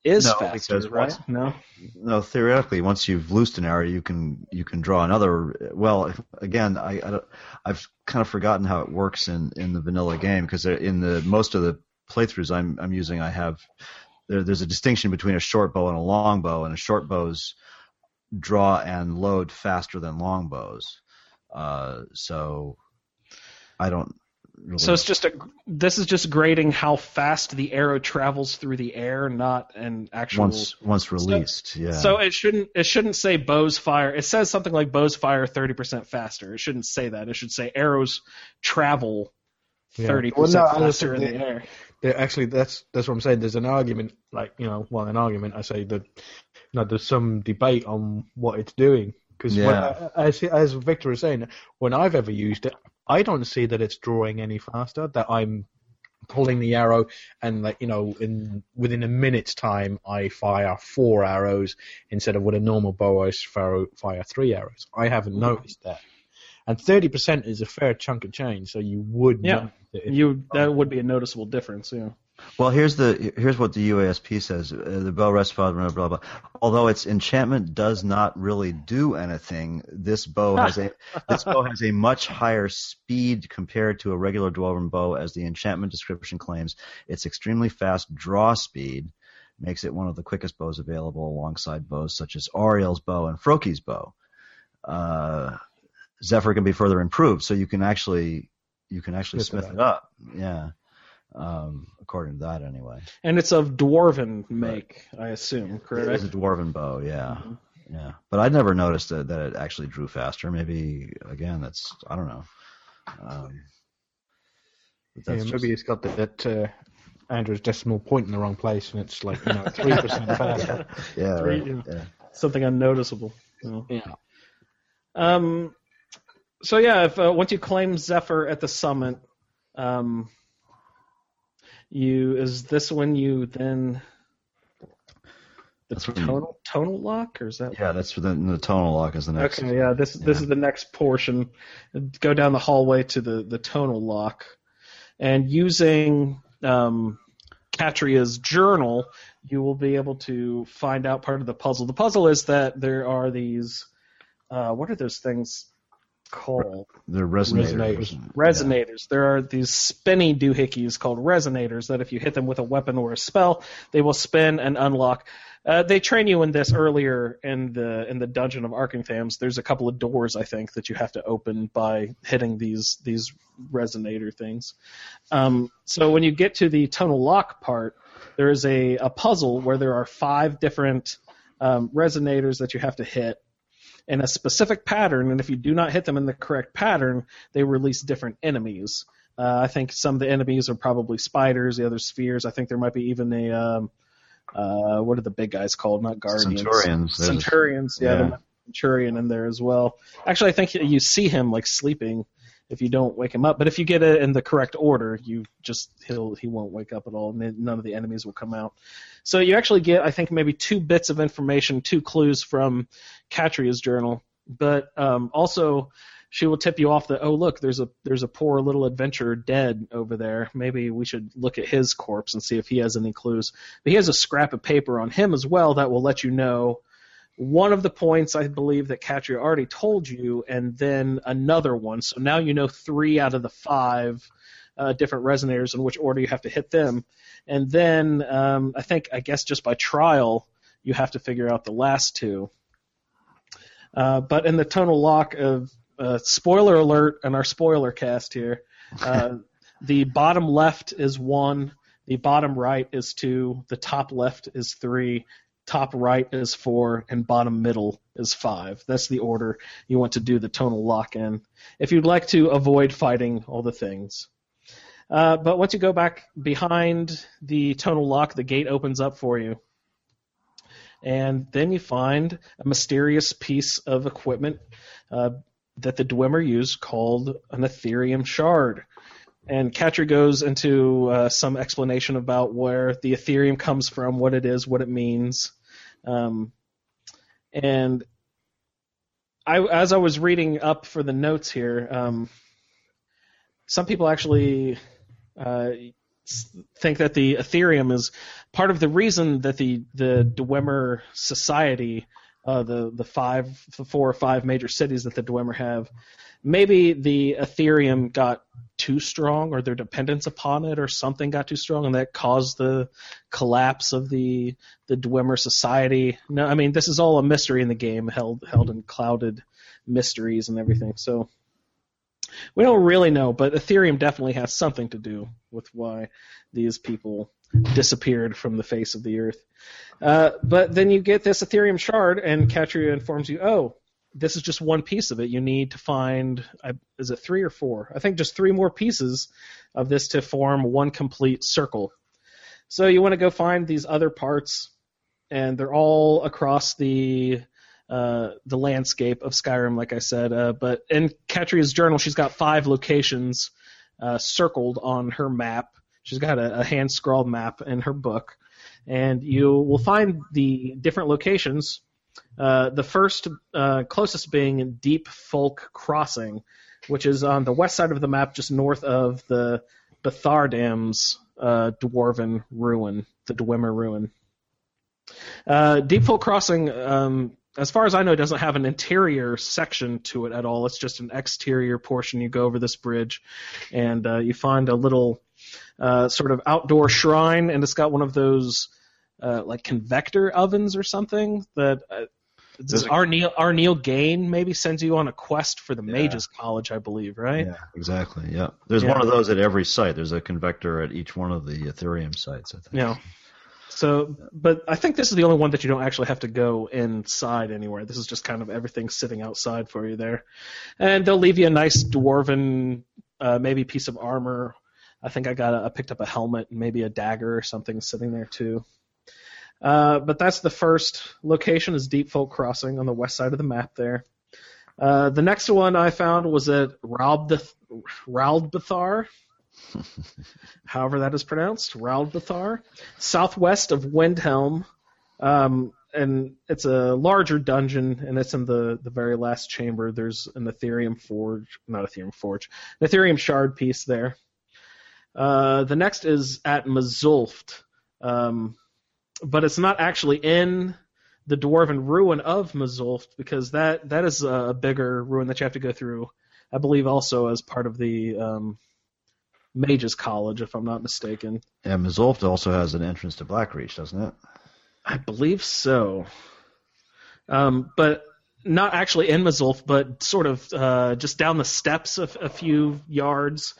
is No, faster, because right? once- No. No, theoretically, once you've loosed an arrow, you can you can draw another. Well, again, I, I don't- I've kind of forgotten how it works in, in the vanilla game because in the most of the playthroughs I'm I'm using, I have there, there's a distinction between a short bow and a long bow, and a short bows draw and load faster than long bows. Uh, so I don't. Really, So it's just a. This is just grading how fast the arrow travels through the air, not an actual. once once released, yeah. So it shouldn't it shouldn't say bows fire. It says something like bows fire thirty percent faster. It shouldn't say that. It should say arrows travel Yeah. thirty Well, percent no, faster in the air. Yeah, actually, that's that's what I'm saying. There's an argument, like you know, well, an argument. I say that, you know, there's some debate on what it's doing because Yeah. as as Victor is saying, when I've ever used it, I don't see that it's drawing any faster. That I'm pulling the arrow and like you know, in within a minute's time, I fire four arrows instead of with a normal bow, I fire, three arrows. I haven't mm-hmm. noticed that. And 30% is a fair chunk of change, so you would Yeah. You that would be a noticeable difference. Yeah. Well, here's the here's what the UESP says. Uh, the bow rests blah, blah blah blah. Although its enchantment does not really do anything, this bow has a this bow has a much higher speed compared to a regular dwarven bow, as the enchantment description claims. Its extremely fast draw speed makes it one of the quickest bows available, alongside bows such as Auriel's bow and Froki's bow. Uh, Zephyr can be further improved, so you can actually you can actually Smith smith it it up. Yeah. Um, according to that, anyway. And it's of dwarven make, I assume, It correct? is a dwarven bow, yeah, Mhm. yeah. But I'd never noticed that, that it actually drew faster. Maybe again, that's I don't know. Um, but Yeah, that's maybe just- it's got the, that uh, Andrew's decimal point in the wrong place, and it's like you know three percent faster. yeah, Three- right, yeah. Something unnoticeable. you know. Yeah. Um, so yeah, if uh, once you claim Zephyr at the summit, um, you is this when you then the That's you- tonal tonal lock or is that? Yeah, that's for the, the tonal lock is the next. Okay, yeah, this this is the next portion. Go down the hallway to the the tonal lock, and using um, Katria's journal, you will be able to find out part of the puzzle. The puzzle is that there are these. Uh, what are those things called? They're resonators. Resonators. Resonators. There are these spinny doohickeys called resonators that if you hit them with a weapon or a spell, they will spin and unlock. Uh, they train you in this earlier in the in the dungeon of Arkngthamz. There's a couple of doors I think that you have to open by hitting these these resonator things. Um, so when you get to the tonal lock part, there is a, a puzzle where there are five different um, resonators that you have to hit in a specific pattern, and if you do not hit them in the correct pattern, they release different enemies. Uh, I think some of the enemies are probably spiders, the other spheres. I think there might be even a um, uh, what are the big guys called? Not guardians. Centurions. Centurions. Yeah, yeah. there might be a centurion in there as well. Actually, I think you see him like sleeping if you don't wake him up. But if you get it in the correct order, you just he'll he won't wake up at all. and None of the enemies will come out. So you actually get, I think, maybe two bits of information, two clues from Katria's journal, but um, also she will tip you off that oh look, there's a there's a poor little adventurer dead over there. Maybe we should look at his corpse and see if he has any clues. But he has a scrap of paper on him as well that will let you know one of the points I believe that Katria already told you, and then another one. So now you know three out of the five uh, different resonators in which order you have to hit them. And then um, I think, I guess, just by trial, you have to figure out the last two. Uh, but in the tonal lock of uh, spoiler alert and our spoiler cast here, uh, the bottom left is one, the bottom right is two, the top left is three, top right is four, and bottom middle is five. That's the order you want to do the tonal lock in. If you'd like to avoid fighting all the things. Uh, but once you go back behind the tonal lock, the gate opens up for you. And then you find a mysterious piece of equipment uh, that the Dwemer used called an Aetherium shard. And Katria goes into uh, some explanation about where the Aetherium comes from, what it is, what it means. Um, and I, as I was reading up for the notes here, um, some people actually uh, think that the Aetherium is part of the reason that the the Dwemer society, uh, the the five, the four or five major cities that the Dwemer have, maybe the Aetherium got too strong, or their dependence upon it, or something got too strong, and that caused the collapse of the the Dwemer society. No, I mean this is all a mystery in the game, held held in clouded mysteries and everything. So we don't really know, but Aetherium definitely has something to do with why these people disappeared from the face of the earth. Uh, but then you get this Aetherium shard, and Katria informs you, oh, this is just one piece of it. You need to find is it three or four? I think just three more pieces of this to form one complete circle. So you want to go find these other parts, and they're all across the uh, the landscape of Skyrim, like I said. Uh, but in Katria's journal, she's got five locations uh, circled on her map. She's got a, a hand scrawled map in her book, and you will find the different locations. Uh, the first uh, closest being Deep Folk Crossing, which is on the west side of the map, just north of the Bethardams uh, dwarven ruin, the Dwemer ruin. Uh, Deep Folk Crossing, um, as far as I know, doesn't have an interior section to it at all. It's just an exterior portion. You go over this bridge, and uh, you find a little uh, sort of outdoor shrine, and it's got one of those uh, like convector ovens or something that. Uh, a- our Neil, our Arniel Gane maybe sends you on a quest for the Mages College, I believe, right? Yeah, exactly. Yeah, there's Yeah. one of those at every site. There's a convector at each one of the Aetherium sites. I think. Yeah. So, but I think this is the only one that you don't actually have to go inside anywhere. This is just kind of everything sitting outside for you there, and they'll leave you a nice dwarven, uh, maybe piece of armor. I think I got a, I picked up a helmet and maybe a dagger or something sitting there too. Uh, but that's the first location is Deep Folk Crossing on the west side of the map there. Uh, the next one I found was at Raldbeth- Raldbethar, however that is pronounced, Raldbethar, southwest of Windhelm. Um, and it's a larger dungeon, and it's in the, the very last chamber. There's an Aetherium forge, not Aetherium forge, an Aetherium shard piece there. Uh, the next is at Mazulft, um, but it's not actually in the dwarven ruin of Mazulft because that that is a bigger ruin that you have to go through. I believe also as part of the um, Mages College, if I'm not mistaken. And Mazulft also has an entrance to Blackreach, doesn't it? I believe so. Um, but not actually in Mazulf, but sort of uh, just down the steps a, a few yards,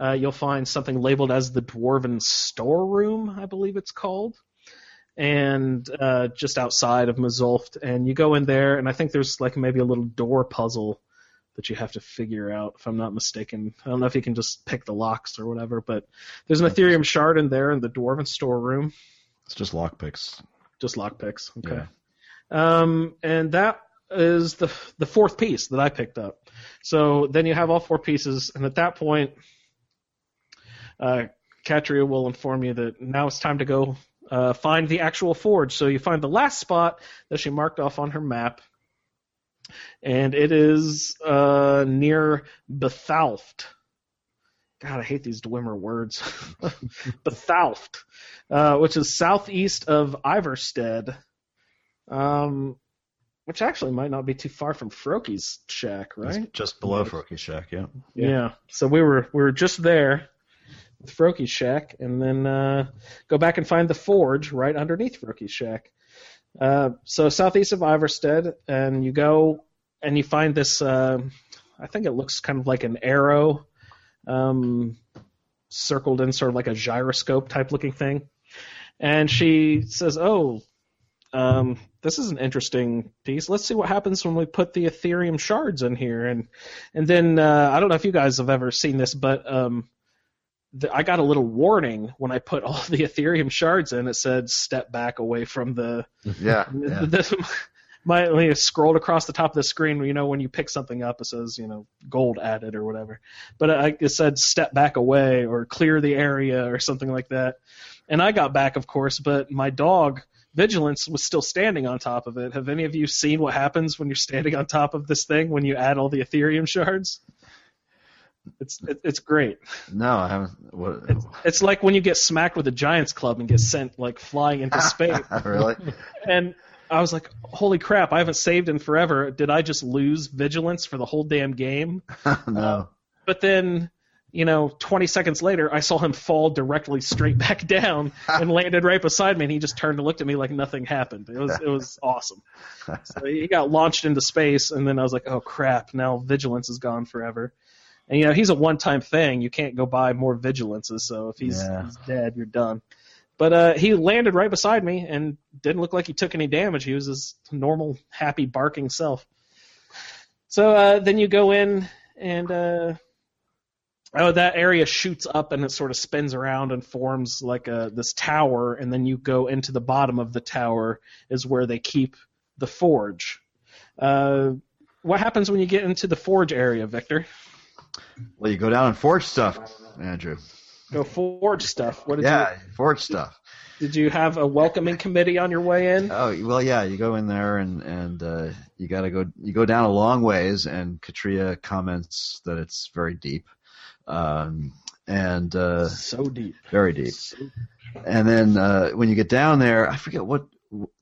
uh, you'll find something labeled as the Dwarven Storeroom, I believe it's called. And uh, just outside of Mazulft, and you go in there, and I think there's like maybe a little door puzzle that you have to figure out, if I'm not mistaken. I don't know if you can just pick the locks or whatever, but there's an Aetherium shard in there in the Dwarven Storeroom It's just lockpicks. just lockpicks. Okay. Yeah. Um, and that is the the fourth piece that I picked up. So then you have all four pieces, and at that point, uh, Katria will inform you that now it's time to go uh, find the actual forge. So you find the last spot that she marked off on her map, and it is uh, near Bethalft. God, I hate these Dwemer words. Bethalft, uh, which is southeast of Iverstead, um, which actually might not be too far from Froki's shack, right? It's just below Froki's Shack, yeah. Yeah. So we were we were just there with shack, and then uh, go back and find the forge right underneath Froki's shack. Uh, so southeast of Iverstead, and you go and you find this. Uh, I think it looks kind of like an arrow, um, circled in sort of like a gyroscope type looking thing. And she says, "Oh, um, this is an interesting piece. Let's see what happens when we put the Aetherium shards in here." And and then uh, I don't know if you guys have ever seen this, but um, the, I got a little warning when I put all the Aetherium shards in. It said, "Step back away from the." Yeah. Yeah. the my you scrolled across the top of the screen, you know, when you pick something up, it says, you know, gold added or whatever. But I, it said step back away or clear the area or something like that. And I got back, of course, but my dog Vigilance was still standing on top of it. Have any of you seen what happens when you're standing on top of this thing when you add all the Aetherium shards? It's it, it's great. No, I haven't. What? It's like when you get smacked with a Giants club and get sent like flying into space. really? and I was like, "Holy crap! I haven't saved in forever. Did I just lose vigilance for the whole damn game?" no. Uh, but then, you know, 20 seconds later, I saw him fall directly straight back down and landed right beside me, and he just turned and looked at me like nothing happened. It was it was awesome. So he got launched into space, and then I was like, "Oh crap! Now vigilance is gone forever." And you know, he's a one-time thing. You can't go buy more vigilances. So if he's, Yeah. he's dead, you're done. But uh, he landed right beside me and didn't look like he took any damage. He was his normal, happy, barking self. So uh, then you go in and uh, oh, that area shoots up and it sort of spins around and forms like a this tower. And then you go into the bottom of the tower is where they keep the forge. Uh, what happens when you get into the forge area, Victor? Well, you go down and forge stuff, Andrew. Go forge stuff. What did Yeah, forge stuff. did you have a welcoming committee on your way in? Oh well, yeah. You go in there and and uh, you got to go. You go down a long ways, and Katria comments that it's very deep. Um, and uh, So deep. very deep. And then uh, when you get down there, I forget what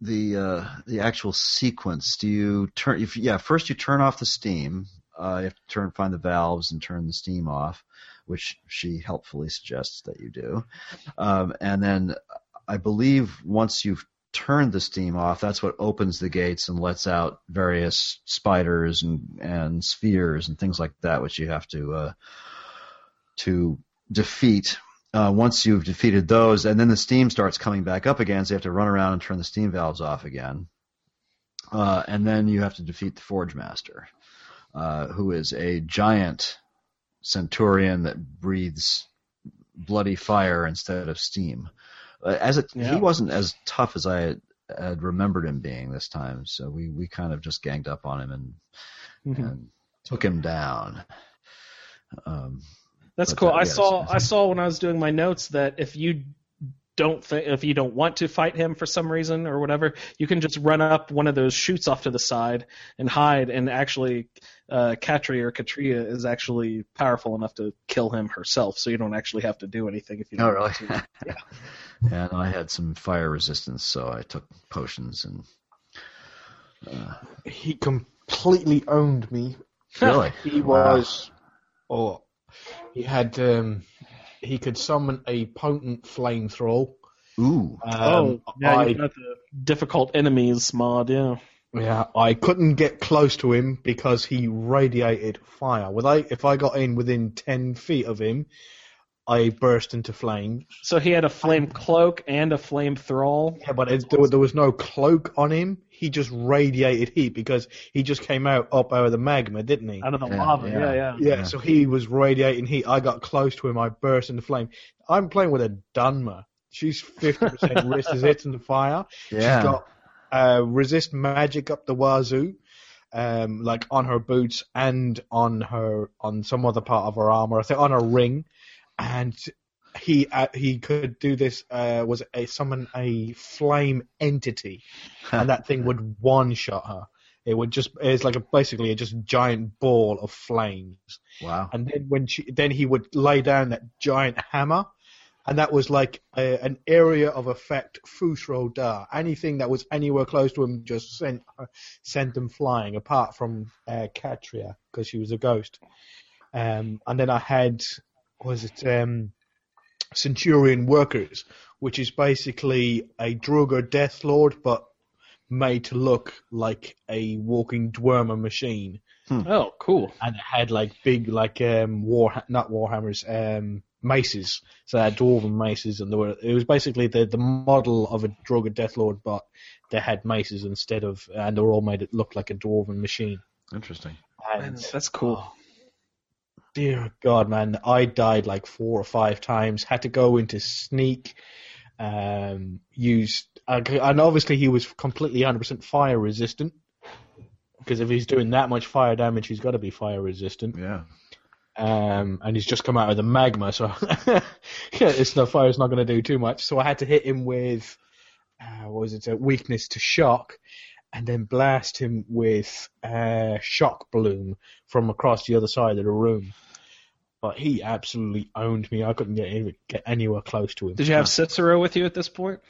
the uh, the actual sequence. Do you turn? If, yeah, first you turn off the steam. Uh, you have to turn, find the valves, and turn the steam off, which she helpfully suggests that you do. Um, and then I believe once you've turned the steam off, that's what opens the gates and lets out various spiders and and spheres and things like that, which you have to uh, to defeat uh, once you've defeated those, and then the steam starts coming back up again, so you have to run around and turn the steam valves off again. Uh, and then you have to defeat the Forge Master, uh, who is a giant centurion that breathes bloody fire instead of steam. Uh, as it, Yeah. he wasn't as tough as I had, had remembered him being this time, so we, we kind of just ganged up on him and Mhm. and took him down. Um, That's cool. that- I saw. I saw when I was doing my notes that if you don't think if you don't want to fight him for some reason or whatever, you can just run up one of those chutes off to the side and hide. And actually, uh, Katria or Katria is actually powerful enough to kill him herself, so you don't actually have to do anything if you. Oh, Don't really? want to. Yeah. and I had some fire resistance, so I took potions and. Uh, He completely owned me. really? He Wow. was, oh, he had, um, he could summon a potent flamethrower. Ooh. Um, oh, yeah, I, you've got the difficult enemies mod. Yeah. yeah, I couldn't get close to him because he radiated fire. With I, if I got in within ten feet of him, I burst into flames. So he had a flame cloak and a flame thrall. Yeah, but it, there, there was no cloak on him. He just radiated heat because he just came out up out of the magma, didn't he? Out of the Yeah, lava, yeah. yeah, yeah. Yeah, Yeah. so he was radiating heat. I got close to him. I burst into flame. I'm playing with a Dunmer. She's 50% resist the fire. Yeah. She's got uh, resist magic up the wazoo, um, like on her boots and on her on some other part of her armor. I think on her ring, and he uh, he could do this. Uh, was a summon a flame entity, and that thing would one shot her. It would just it's like a basically a just giant ball of flames. Wow. And then when she, then he would lay down that giant hammer, and that was like a, an area of effect Fusro Da. Anything that was anywhere close to him just sent sent them flying. Apart from uh, Katria because she was a ghost. Um, and then I had was it um, Centurion Workers, which is basically a Draugr Death Lord, but made to look like a walking Dwemer machine Oh, cool. and it had like big like um war not warhammers um maces so they had dwarven maces and there were it was basically the the model of a Draugr Death Lord but they had maces instead of and they were all made it look like a dwarven machine Interesting. and Man, that's cool. Dear god man I died like four or five times had to go into sneak um used and obviously he was completely 100% fire resistant because if he's doing that much fire damage he's got to be fire resistant Yeah. um, and he's just come out of the magma, so yeah, it's the fire's not going to do too much. So I had to hit him with, uh, what was it, a weakness to shock, and then blast him with uh, shock bloom from across the other side of the room. But he absolutely owned me. I couldn't get, any, get anywhere close to him. Did you have Cicero with you at this point?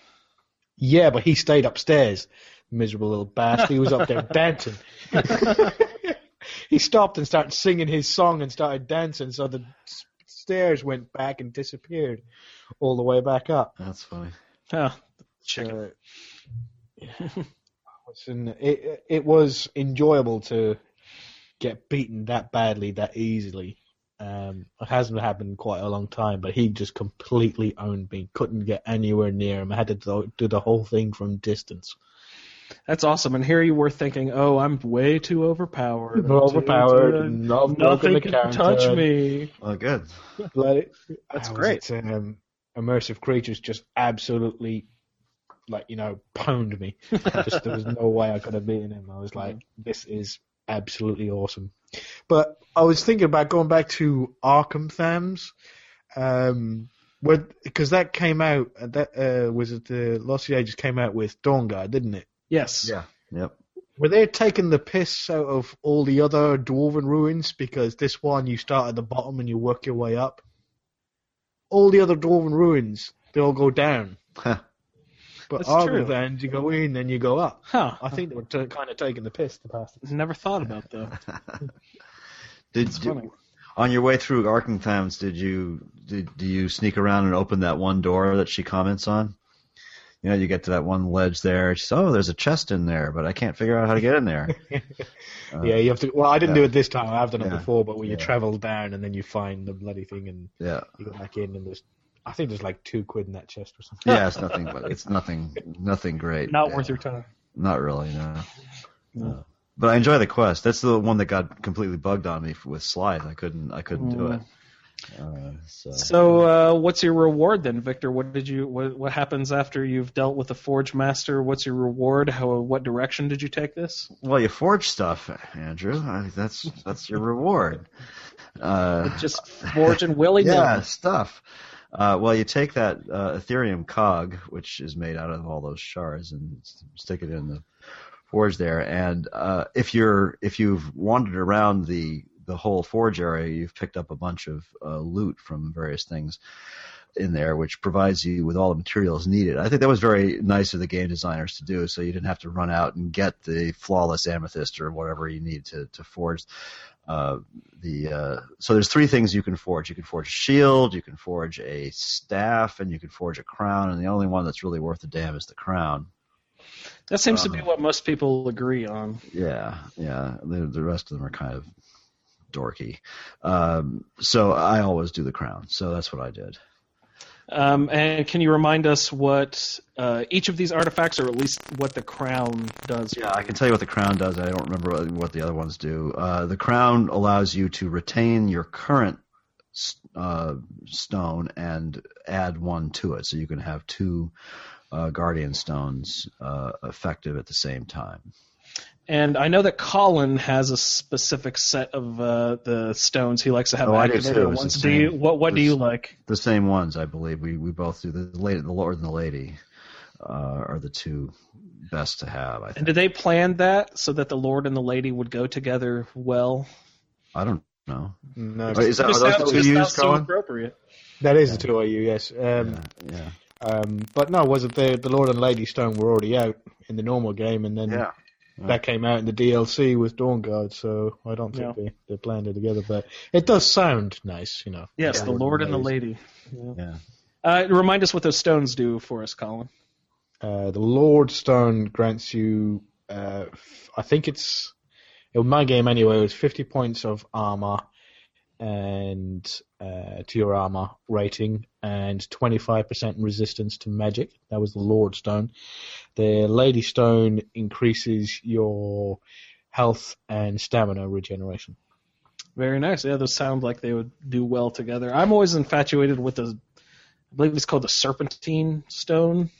Yeah, but he stayed upstairs. Miserable little bastard. He was up there dancing. he stopped and started singing his song and started dancing, so the stairs went back and disappeared all the way back up. That's funny. Oh, So, Listen, it it was enjoyable to get beaten that badly that easily. Um, it hasn't happened in quite a long time, but he just completely owned me. Couldn't get anywhere near him. I had to do, do the whole thing from distance. that's awesome. And here you were thinking, oh, I'm way too overpowered. I'm overpowered, too- and not broken Nothing the can counter. touch me. Well, good. Like, That's great. was it, um, immersive creatures just absolutely, like you know, pwned me. just there was no way I could have beaten him. I was like, this is absolutely awesome. But I was thinking about going back to Arkngthamz, um, because that came out. uh, That uh, was it. The Lost Ages came out with Dawnguard, didn't it? Yes. Yeah. Yep. Were they taking the piss out of all the other dwarven ruins because this one you start at the bottom and you work your way up? all the other dwarven ruins they all go down. Huh. But That's true. Argentland, you go in, then you go up. Huh. I think they were t- kind of taking the piss the past. Never thought about that. Did, It's did- funny. on your way through Arkham did you did do you sneak around and open that one door that she comments on? You know, you get to that one ledge there. She says, "Oh, there's a chest in there, but I can't figure out how to get in there." Uh, yeah, you have to. Well, I didn't yeah. do it this time. I've done it Yeah. before, but when you travel down and then you find the bloody thing and yeah, you go back in and there's, I think there's like two quid in that chest or something. yeah. It's nothing, but it's nothing, nothing great. Not Yeah. worth your time. Not really, no. No. Uh, But I enjoy the quest. That's the one that got completely bugged on me with Slide. I couldn't, I couldn't do it. Uh, so. So, uh, what's your reward then, Victor? What did you? What, what happens after you've dealt with the Forge Master? What's your reward? How? What direction did you take this? Well, you forge stuff, Andrew. I, that's that's your reward. Uh, Just forge and willy yeah, nilly. stuff. Uh, well, you take that uh, Aetherium cog, which is made out of all those shards, and stick it in the forge there. And uh, if you're if you've wandered around the the whole forge area, you've picked up a bunch of uh, loot from various things in there, which provides you with all the materials needed. I think that was very nice of the game designers to do, so you didn't have to run out and get the flawless amethyst or whatever you need to to forge. Uh, the uh, so there's three things you can forge. You can forge a shield, you can forge a staff, and you can forge a crown. And the only one that's really worth a damn is the crown. That seems to be Um, what most people agree on. Yeah, yeah. The the rest of them are kind of dorky. Um, so I always do the crown. So that's what I did. Um, and can you remind us what uh, each of these artifacts, or at least what the crown does? Yeah, I can tell you what the crown does. I don't remember what, what the other ones do. Uh, the crown allows you to retain your current uh, stone and add one to it, so you can have two uh, guardian stones uh, effective at the same time. And I know that Colin has a specific set of uh, the stones he likes to have Oh, I do activated too. at It's the once. Do you? same. What What do you like? The same ones, I believe. We we both do. The lady, the Lord and the Lady uh, are the two best to have. I And think. did they plan that so that the Lord and the Lady would go together well? I don't know. No, Wait, is that, are those sounds- the two just you sounds used, so Colin? appropriate. that is the two I use. Yes. Um, yeah. um, but no, was it the the Lord and Lady Stone were already out in the normal game, and then Yeah. That came out in the DLC with Dawnguard. So I don't think Yeah. they they planned it together, but it does sound nice, you know. Yes, the Lord and the Lady. Yeah. Uh, remind us what those stones do for us, Colin. Uh, the Lord Stone grants you, uh, f- I think it's, in my game anyway, it was 50 points of armor and uh, to your armor rating and 25% resistance to magic. That was the Lord Stone. The Lady Stone increases your health and stamina regeneration. Very nice. Yeah, those sound like they would do well together. I'm always infatuated with the, I believe it's called the Serpentine Stone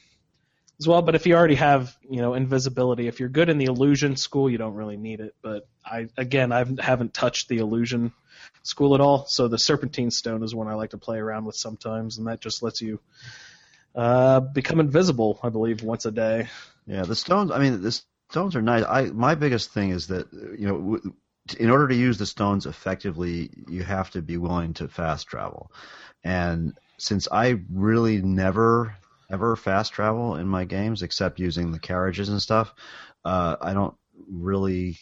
as well. But if you already have, you know, invisibility, if you're good in the illusion school, you don't really need it. But I, again, I haven't touched the illusion school at all. So the Serpentine Stone is one I like to play around with sometimes, and that just lets you uh, become invisible, I believe, once a day. Yeah, the stones. I mean, the stones are nice. I my biggest thing is that you know, w- in order to use the stones effectively, you have to be willing to fast travel. And since I really never ever fast travel in my games except using the carriages and stuff, uh, I don't really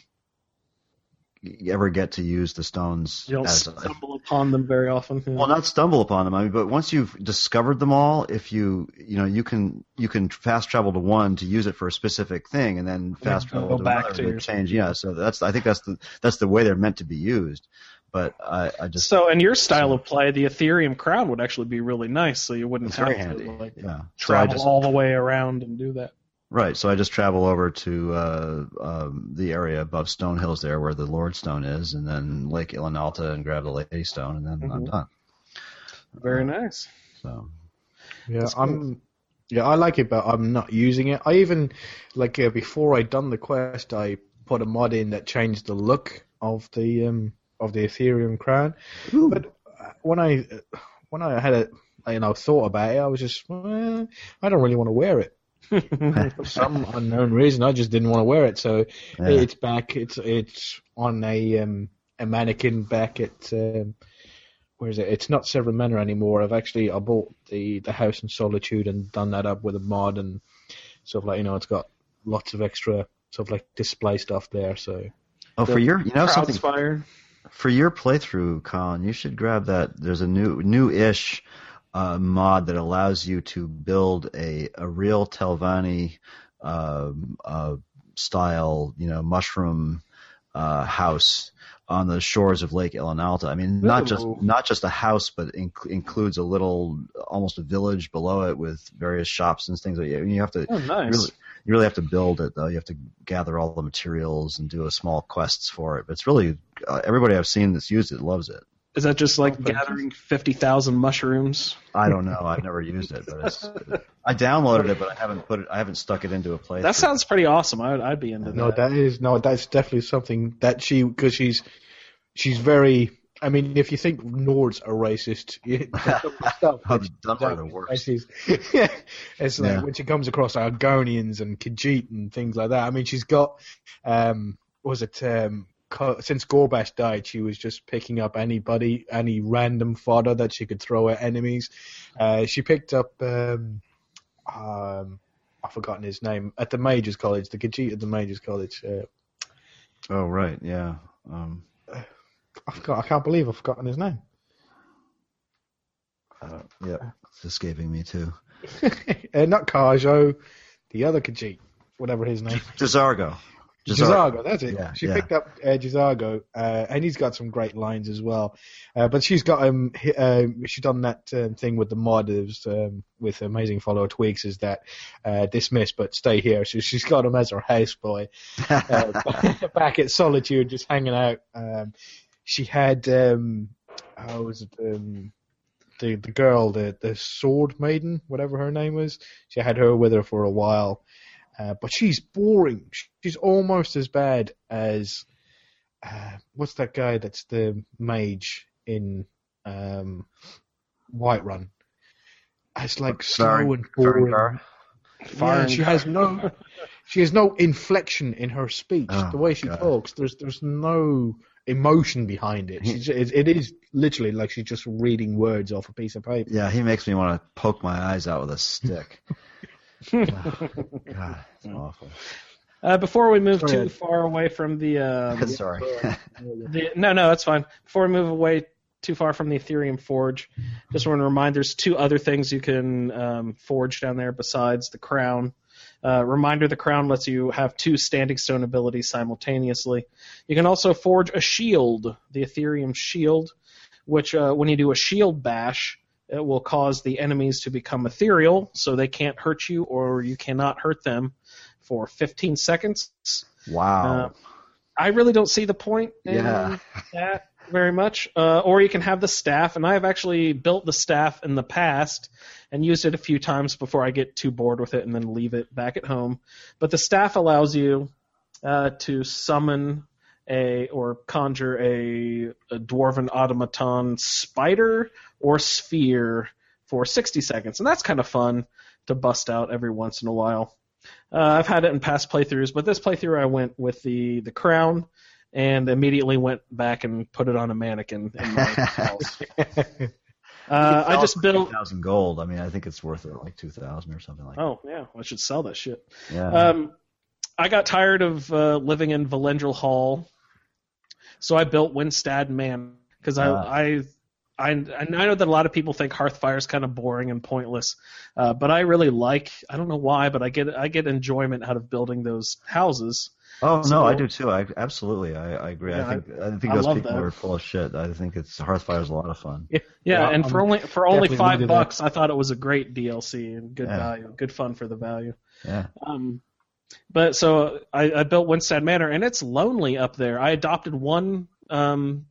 ever get to use the stones. You don't as a- stumble upon them very often. yeah. well, not stumble upon them. I mean, but once you've discovered them all, if you you know you can you can fast travel to one to use it for a specific thing, and then fast go travel to back another to to change. Yeah, so that's I think that's the that's the way they're meant to be used. But I, I just So, in your style of play, the Aetherium crown would actually be really nice. So you wouldn't have to handy. like Yeah, so travel just all the way around and do that. Right. So I just travel over to uh, um, the area above Stone Hills there, where the Lord Stone is, and then Lake Ilinalta, and grab the Lady Stone, and then I'm Mhm. done. Very nice. So Yeah, That's cool. I'm. Yeah, I like it, but I'm not using it. I even like uh, before I done the quest, I put a mod in that changed the look of the um of the Aetherium crown. But uh, when I when I had it, you know, thought about it, I was just, well, I don't really want to wear it for some unknown reason. I just didn't want to wear it, so yeah. it's back. It's it's on a um a mannequin back at um, where is it? It's not Severin Manor anymore. I've actually I bought the the House in Solitude and done that up with a mod and sort of like you know it's got lots of extra sort of like display stuff there. So Oh, for your you know something Crowdsfire. for your playthrough, Colin, you should grab that. There's a new new-ish uh, mod that allows you to build a a real Telvanni um uh, style, you know, mushroom uh, house on the shores of Lake Ilinalta. I mean, not just not just a house, but inc- includes a little, almost a village below it with various shops and things. Like that. You have to Oh, nice. really, you really have to build it though. You have to gather all the materials and do a small quests for it. But it's really uh, everybody I've seen that's used it loves it. Is that just like Okay. gathering fifty thousand mushrooms? I don't know. I've never used it, but it's, I downloaded it, but I haven't put it. I haven't stuck it into a place. That sounds pretty awesome. I would, I'd be into no, that. No, that is no, that's definitely something that she because she's she's very. I mean, if you think Nords are racist, you, some of the stuff the she dumb are the worst. is- it's like Yeah. when she comes across Argonians and Khajiit and things like that. I mean, she's got um, what was it um, co- since Ghorbash died, she was just picking up anybody, any random fodder that she could throw at enemies. Uh, she picked up. Um, um, I've forgotten his name at the Mages College, the Khajiit at the Mages College. Uh, Oh right, yeah. Um, I forgot. I can't believe I've forgotten his name. uh, yeah, it's escaping me too. uh, not Kharjo, the other Khajiit, whatever his name. J'zargo. J'zargo, that's it. Yeah, she yeah. picked up uh, uh, and he's got some great lines as well. Uh, but she's got um, hi- uh, she's done that um, thing with the modders um, with amazing follower tweaks is that uh, dismiss but stay here. So she's got him as her houseboy uh, back at Solitude, just hanging out. Um, she had um, how was it? Um, the the girl, the the sword maiden, whatever her name was. She had her with her for a while. Uh, but she's boring. She's almost as bad as uh, what's that guy that's the mage in um, Whiterun? It's like slow and boring. Yeah, she has no, she has no inflection in her speech. Oh, the way she God. talks, there's there's no emotion behind it. It. It is literally like she's just reading words off a piece of paper. Yeah, he makes me want to poke my eyes out with a stick. God, it's awful. Uh, before we move Sorry, too Ed. far away from the, um, Sorry. the no, no, that's fine. Before we move away too far from the Aetherium Forge, just want to remind there's two other things you can um, forge down there besides the crown. Uh, reminder: the crown lets you have two standing stone abilities simultaneously. You can also forge a shield, the Aetherium shield, which uh, when you do a shield bash, it will cause the enemies to become ethereal, so they can't hurt you or you cannot hurt them for 15 seconds. wow. Uh, I really don't see the point in Yeah. that very much. Uh, or you can have the staff, and I have actually built the staff in the past and used it a few times before I get too bored with it and then leave it back at home. But the staff allows you uh, to summon a or conjure a, a dwarven automaton spider or sphere for 60 seconds, and that's kind of fun to bust out every once in a while. Uh, I've had it in past playthroughs, but this playthrough I went with the the crown and immediately went back and put it on a mannequin in my house. Uh, I just built. thousand gold. I mean, I think it's worth it like two thousand or something like. Oh yeah, I should sell that shit. Yeah. Um, I got tired of uh, living in Vlindrel Hall, so I built Windstad Man because I, Ah. I, I, I know that a lot of people think Hearthfire is kind of boring and pointless, uh, but I really like. I don't know why, but I get I get enjoyment out of building those houses. oh so- no, I do too. I absolutely, I, I agree. Yeah, I think I, think those love people that. are full of shit. I think it's Hearthfire is a lot of fun. Yeah, Yeah, and I'm for only for only five into that. bucks, I thought it was a great DLC and good Yeah. value, good fun for the value. Yeah. Um, but so I, I built Windstad Manor, and it's lonely up there. I adopted one um,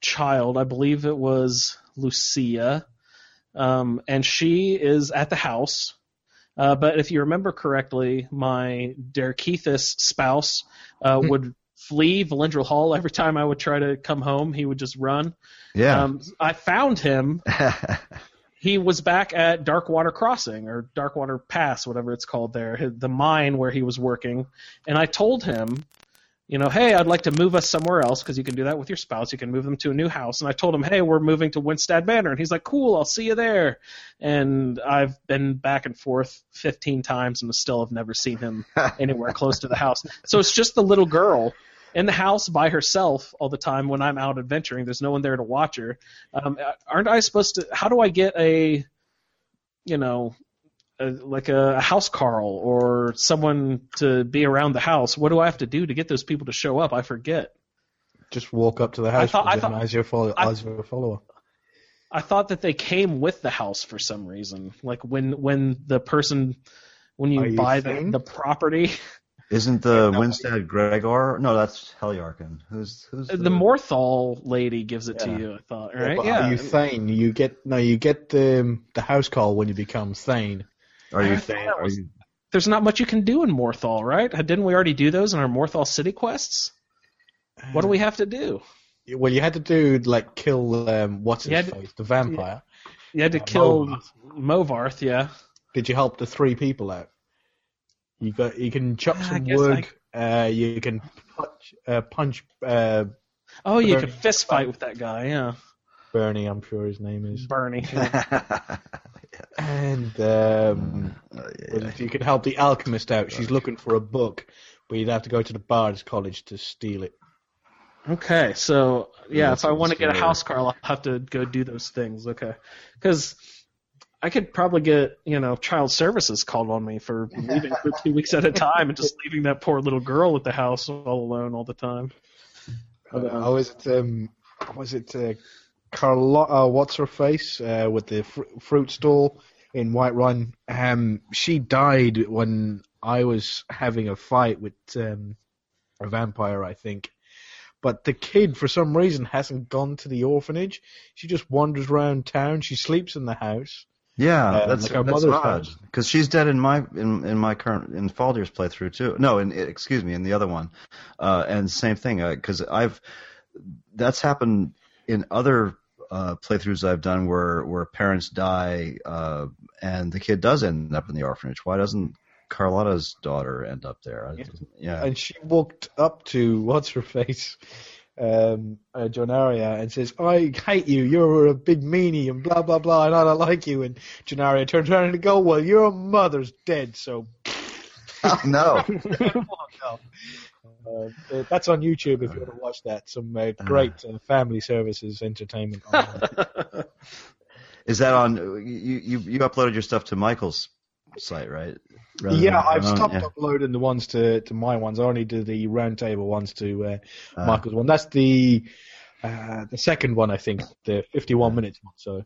child, I believe it was Lucia, um, and she is at the house. Uh, but if you remember correctly, my Derkeethus spouse uh, would flee Vlindrel Hall every time I would try to come home. He would just run. Yeah. Um, I found him he was back at Darkwater Crossing or Darkwater Pass, whatever it's called there, the mine where he was working, and I told him you know, hey, I'd like to move us somewhere else because you can do that with your spouse. You can move them to a new house. And I told him, hey, we're moving to Windstad Manor. And he's like, cool, I'll see you there. And I've been back and forth 15 times and still have never seen him anywhere close to the house. So it's just the little girl in the house by herself all the time when I'm out adventuring. There's no one there to watch her. Um, aren't I supposed to? How do I get a, you know, a, like a, a housecarl or someone to be around the house? What do I have to do to get those people to show up? I forget. Just walk up to the house thought- I thought- as your follow, I- as your follower. I thought that they came with the house for some reason. Like when when the person when you, you buy the, the property, Isn't the Windstad Gregor? No, that's Heljarchen. Who's who's the Morthal lady gives it to you. I thought, right? but Yeah. Are you Thane? You get no. You get the the housecarl when you become Thane. Are you? thought that Are you There's not much you can do in Morthal, right? Didn't we already do those in our Morthal City quests? What do we have to do? Well, you had to do like kill um, what's his You had to- face, the vampire. You had to Uh, kill Movarth. Movarth, yeah. Did you help the three people out? You got. You can chop some guess wood. Uh, you can punch. Uh, punch. Uh, Oh, you can could fist fight with that guy, yeah. Bernie, I'm sure his name is. Bernie. And um, Oh, yeah, was you can help the alchemist out. She's looking for a book, but you'd have to go to the Bard's College to steal it. Okay, so yeah, That's if I want to get a scary. housecarl, I'll have to go do those things. Okay, because I could probably get you know child services called on me for leaving for two weeks at a time and just leaving that poor little girl at the house all alone all the time. Uh, oh, was it? Um, was it uh, Carlotta? What's her face uh, with the fr- fruit stall in Whiterun? Um, she died when I was having a fight with um, a vampire, I think. But the kid, for some reason, hasn't gone to the orphanage. She just wanders around town. She sleeps in the house. Yeah, Uh, that's like our that's mother's odd because she's dead in my in in my current in Faldir's playthrough too. No, in excuse me, in the other one, uh, and same thing because I've that's happened in other uh, playthroughs I've done where where parents die uh, and the kid does end up in the orphanage. Why doesn't Carlotta's daughter end up there? I- Yeah, And she walked up to what's her face, um, uh, Jonaria, and says, "I hate you. You're a big meanie, and blah blah blah, and I don't like you." And Jonaria turns around and goes, "Well, your mother's dead, so." no. Uh, uh, that's on YouTube if you want to watch that. Some uh, great uh, family services entertainment. Is that on? You you you uploaded your stuff to Michael's site, right? Rather yeah, I've uh, stopped yeah. uploading the ones to, to my ones. I only do the roundtable ones to uh, Ah. Michael's one. That's the uh, the second one, I think, the 51 minutes one. So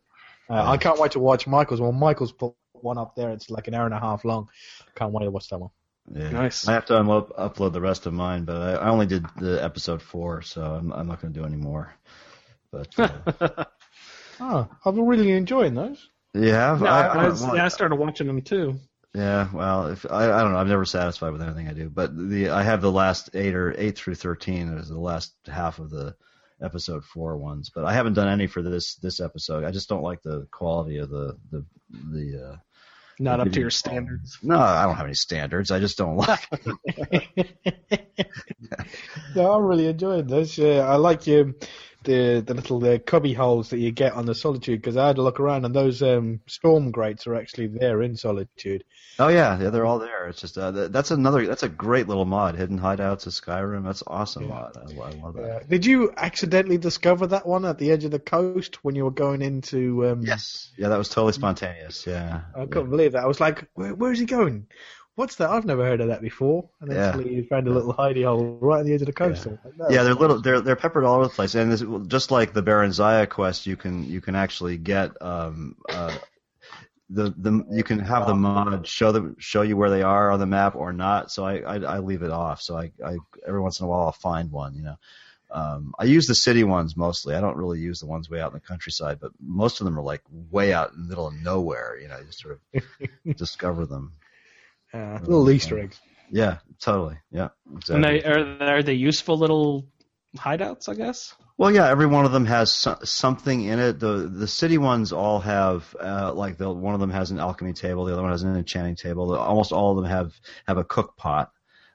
uh, I can't wait to watch Michael's one. Michael's put one up there. It's like an hour and a half long. Can't wait to watch that one. Yeah. Nice. I have to unload, upload the rest of mine, but I, I only did the episode four, so I'm, I'm not going to do any more. But uh, Oh, I've been really enjoying those. You have? No, I, I, I, was- well, yeah, I started watching them too. yeah. Well, if I, I don't know. I'm never satisfied with anything I do, but the I have the last eight or eight through thirteen is the last half of the episode four ones, but I haven't done any for this this episode. I just don't like the quality of the the the. Uh, Not the up to your standards. No, I don't have any standards. I just don't like. no, I'm really enjoying this. Uh, I like um, the the little uh, cubby holes that you get on the Solitude because I had to look around and those um, storm grates are actually there in Solitude. Oh yeah, yeah, they're all there. It's just uh, th- that's another that's a great little mod, hidden hideouts of Skyrim. That's awesome mod. I, I love that. Uh, did you accidentally discover that one at the edge of the coast when you were going into? Um, Yes, yeah, that was totally spontaneous. Yeah, I couldn't believe that. I was like, Where, "Where's he going? What's that? I've never heard of that before." And Yeah. actually, you found a little hidey hole right at the edge of the coast. I was like, yeah, they're little, they're they're peppered all over the place, and this, just like the Baron Zaya quest, you can you can actually get um uh the the you can have the mod show them show you where they are on the map or not. So I I, I leave it off. So I, I every once in a while I'll find one. You know. Um, I use the city ones mostly. I don't really use the ones way out in the countryside, but most of them are like way out in the middle of nowhere. You know, you just sort of discover them. Uh, little Easter eggs. Yeah, totally. Yeah, And they, are, are they useful little hideouts? I guess. Well, yeah, every one of them has so- something in it. The the city ones all have uh, like the one of them has an alchemy table, the other one has an enchanting table. The- Almost all of them have have a cook pot.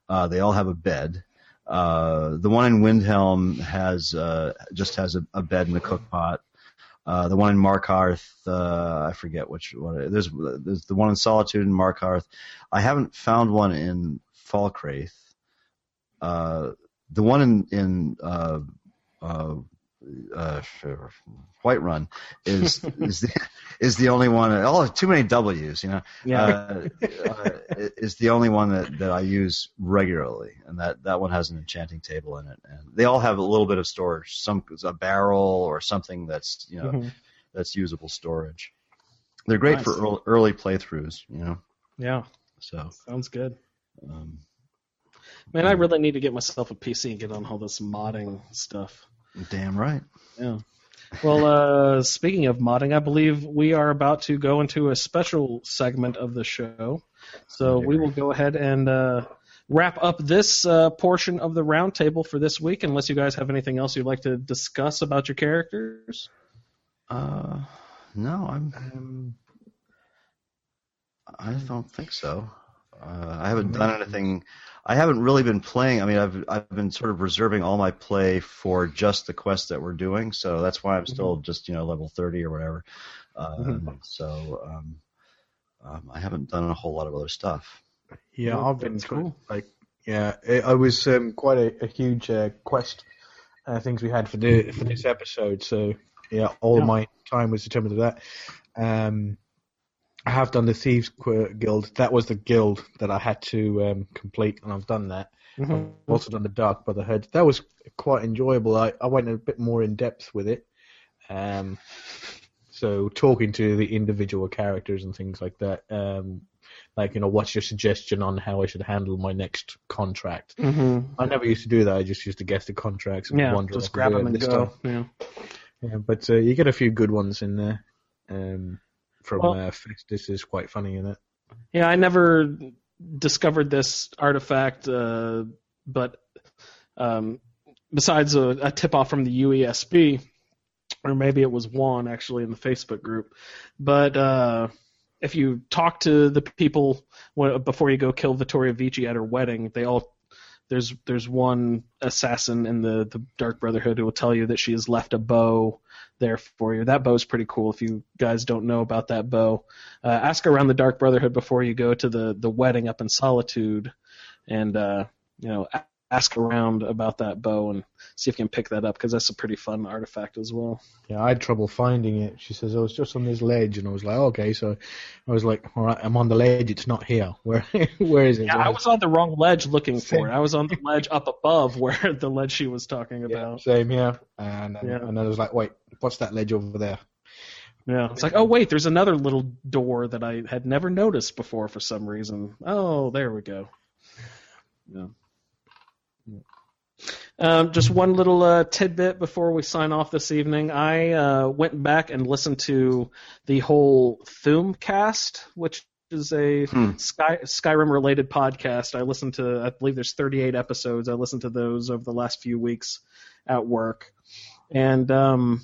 Uh, they all have a bed. Uh, the one in Windhelm has uh, just has a, a bed and a cook pot. Uh, the one in Markarth, uh, I forget which one. There's there's the one in Solitude in Markarth. I haven't found one in Falkreath. Uh, the one in in uh, uh, Whiterun is is the is the only one. Oh, too many W's, you know. Yeah. Uh, uh, is the only one that, that I use regularly, and that, that one has an enchanting table in it, and they all have a little bit of storage, some a barrel or something that's you know Mhm. that's usable storage. They're great for early, early playthroughs, you know. Yeah, So sounds good. um, Man, I really need to get myself a PC and get on all this modding stuff. Damn right. Yeah. Well, uh, speaking of modding, I believe we are about to go into a special segment of the show. So we will go ahead and uh, wrap up this uh, portion of the roundtable for this week, unless you guys have anything else you'd like to discuss about your characters. Uh, no, I'm. I don't think so. Uh, I haven't done anything. I haven't really been playing. I mean, I've I've been sort of reserving all my play for just the quest that we're doing. So that's why I'm still just you know level thirty or whatever. Um, So um, um, I haven't done a whole lot of other stuff. Yeah, Nope, I've been that's sort of, cool. like yeah, it, I was um, quite a, a huge uh, quest uh, things we had for the for this episode. So yeah, all Yeah. my time was determined to that. Um, I have done the Thieves Guild. That was the guild that I had to um, complete, and I've done that. I've also done the Dark Brotherhood. That was quite enjoyable. I, I went a bit more in depth with it. Um, so talking to the individual characters and things like that. Um, like you know, what's your suggestion on how I should handle my next contract? Mm-hmm. I never used to do that. I just used to guess the contracts and Yeah, wonder just grab them and go. Yeah. Yeah, but uh, you get a few good ones in there. Um, from Well- uh, Festus is quite funny in it. Yeah, I never discovered this artifact, uh, but um, besides a, a tip off from the UESP, or maybe it was Juan actually in the Facebook group. But uh, if you talk to the people before you go kill Vittoria Vici at her wedding, they all there's there's one assassin in the the Dark Brotherhood who will tell you that she has left a bow there for you. That bow's pretty cool. If you guys don't know about that bow, uh, ask around the Dark Brotherhood before you go to the the wedding up in Solitude, and uh, you know ask around about that bow and see if you can pick that up because that's a pretty fun artifact as well. Yeah, I had trouble finding it. She says, oh, "I was just on this ledge," and I was like, "Okay." So I was like, "All right, I'm on the ledge. It's not here. Where where is it?" Yeah, I was on the wrong ledge looking for it. I was on the ledge up above where the ledge she was talking Yeah, about. same here. And then, Yeah. and then I was like, "Wait, what's that ledge over there?" Yeah, it's like, oh wait, there's another little door that I had never noticed before for some reason. Oh, there we go. Yeah. Um, just one little uh, tidbit before we sign off this evening. I uh, went back and listened to the whole Thuumcast, which is a Hmm. Sky, Skyrim related podcast. I listened to, I believe there's 38 episodes. I listened to those over the last few weeks at work, and um,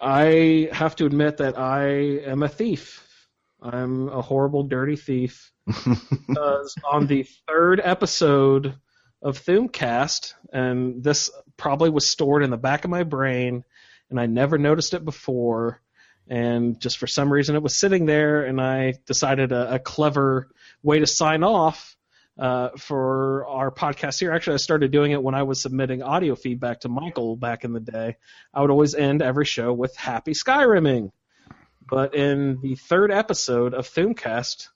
I have to admit that I am a thief. I'm a horrible, dirty thief. Because on the third episode of Thuumcast, and this probably was stored in the back of my brain, and I never noticed it before. And just for some reason, it was sitting there, and I decided a, a clever way to sign off uh, for our podcast here. Actually, I started doing it when I was submitting audio feedback to Michael back in the day. I would always end every show with "Happy Skyrimming." But in the third episode of Thuumcast,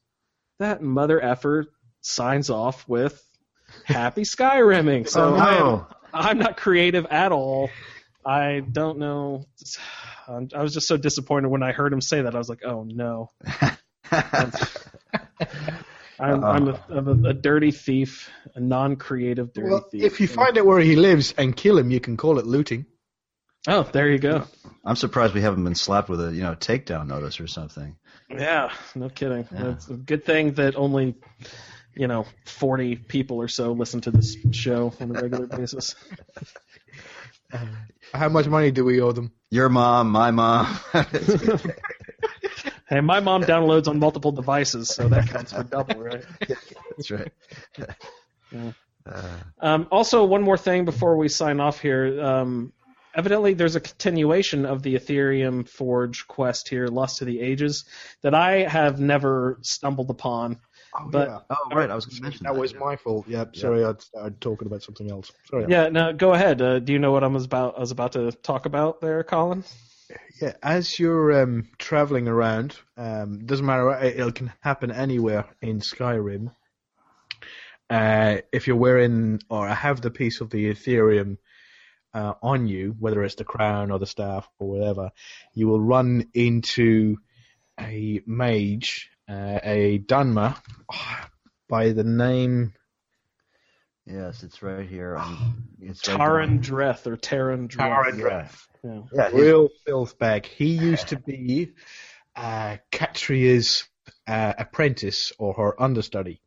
that mother effer signs off with "Happy Skyrimming." So oh I am no! I'm not creative at all. I don't know. I'm- was just so disappointed when I heard him say that. I was like, oh no. I'm, I'm, a, I'm a, a dirty thief, a non-creative dirty Well, thief. if you find out where he lives and kill him, you can call it looting. oh, there you go. I'm surprised we haven't been slapped with a you know takedown notice or something. Yeah, no kidding. Yeah. It's a good thing that only, you know, 40 people or so listen to this show on a regular basis. How much money do we owe them? Your mom, my mom. Hey, my mom downloads on multiple devices, so that counts for double, right? That's right. Yeah. Um, also, one more thing before we sign off here. Um, evidently, there's a continuation of the Aetherium Forge quest here, Lost to the Ages, that I have never stumbled upon. But yeah. Oh, right. I was going to mention that was yeah. my fault. Yeah, sorry, I started talking about something else. Sorry. yeah, no, go ahead. Uh, do you know what I was about? I was about to talk about there, Colin. Yeah, as you're um, traveling around, um, doesn't matter. It, it can happen anywhere in Skyrim. Uh, if you're wearing or have the piece of the Aetherium uh, on you, whether it's the crown or the staff or whatever, you will run into a mage, uh, a Dunmer, by the name. Yes, it's right here. On, it's right Taron Dreth or Taron Dreth. Taran Yeah. Yeah. Yeah, Real filth bag. He used to be uh, Katria's uh, apprentice or her understudy,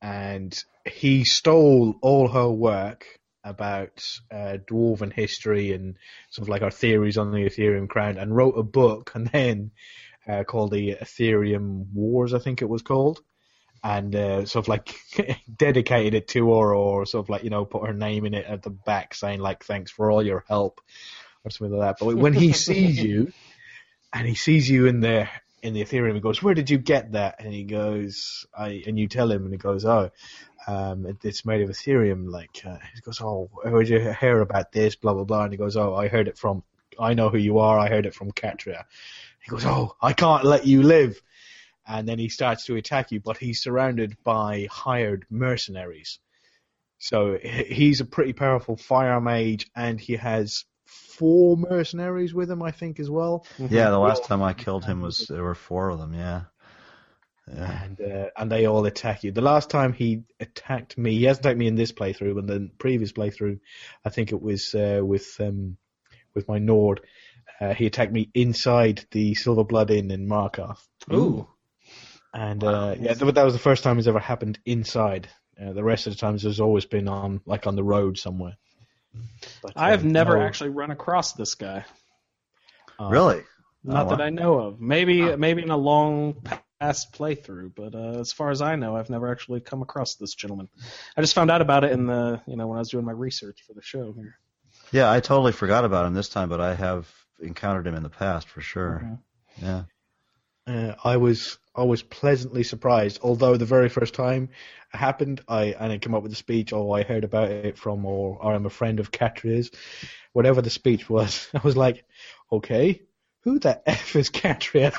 and he stole all her work about uh, dwarven history and sort of like our theories on the Aetherium crown, and wrote a book, and then uh, called the Aetherium Wars, I think it was called. And uh, sort of like dedicated it to her, or sort of like you know put her name in it at the back, saying like thanks for all your help or something like that. But when he sees you, and he sees you in the in the Aetherium, he goes, "Where did you get that?" And he goes, "I," and you tell him, and he goes, "Oh, um, it, it's made of Aetherium." Like uh, he goes, "Oh, where did you hear about this?" Blah blah blah. And he goes, "Oh, I heard it from. I know who you are. I heard it from Katria." He goes, "Oh, I can't let you live." And then he starts to attack you, but he's surrounded by hired mercenaries. So he's a pretty powerful fire mage, and he has four mercenaries with him, I think, as well. Yeah, the last time I killed him was there were four of them. Yeah. Yeah. and uh, and they all attack you. The last time he attacked me, he hasn't attacked me in this playthrough, but the previous playthrough, I think it was uh, with um, with my Nord. Uh, he attacked me inside the Silver Blood Inn in Markarth, Ooh. and uh, yeah, th- that was the first time it's ever happened inside. Uh, the rest of the times has always been on like on the road somewhere. But, I have um, never no, actually run across this guy. Really? Not Oh, that wow. I know of. Maybe maybe in a long past playthrough, but uh, as far as I know, I've never actually come across this gentleman. I just found out about it in the you know when I was doing my research for the show here. Yeah, I totally forgot about him this time, but I have encountered him in the past for sure. Mhm. Yeah. uh, I was I was pleasantly surprised. Although the very first time it happened, I and I came up with a speech. Oh, I heard about it from, or, or I'm a friend of Katria's. Whatever the speech was, I was like, okay, who the f is Katria?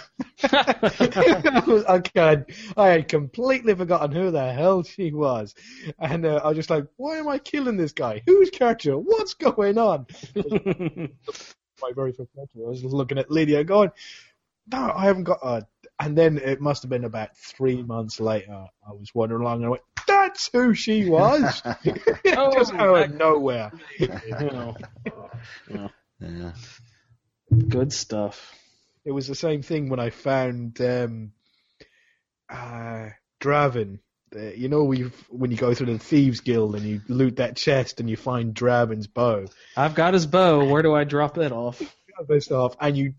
I, had, I had completely forgotten who the hell she was, and uh, I was just like, why am I killing this guy? Who's Catria? What's going on? my very first playthrough. I was looking at Lydia going, no, I haven't got a. And then it must have been about three months later. I was wandering along and I went, that's who she was. Just out of nowhere. you know, Yeah. good stuff. It was the same thing when I found um, uh, Draven. Uh, you know, we when you go through the thieves guild and you loot that chest and you find Draven's bow. I've got his bow. Where do I drop it off? this off, and you.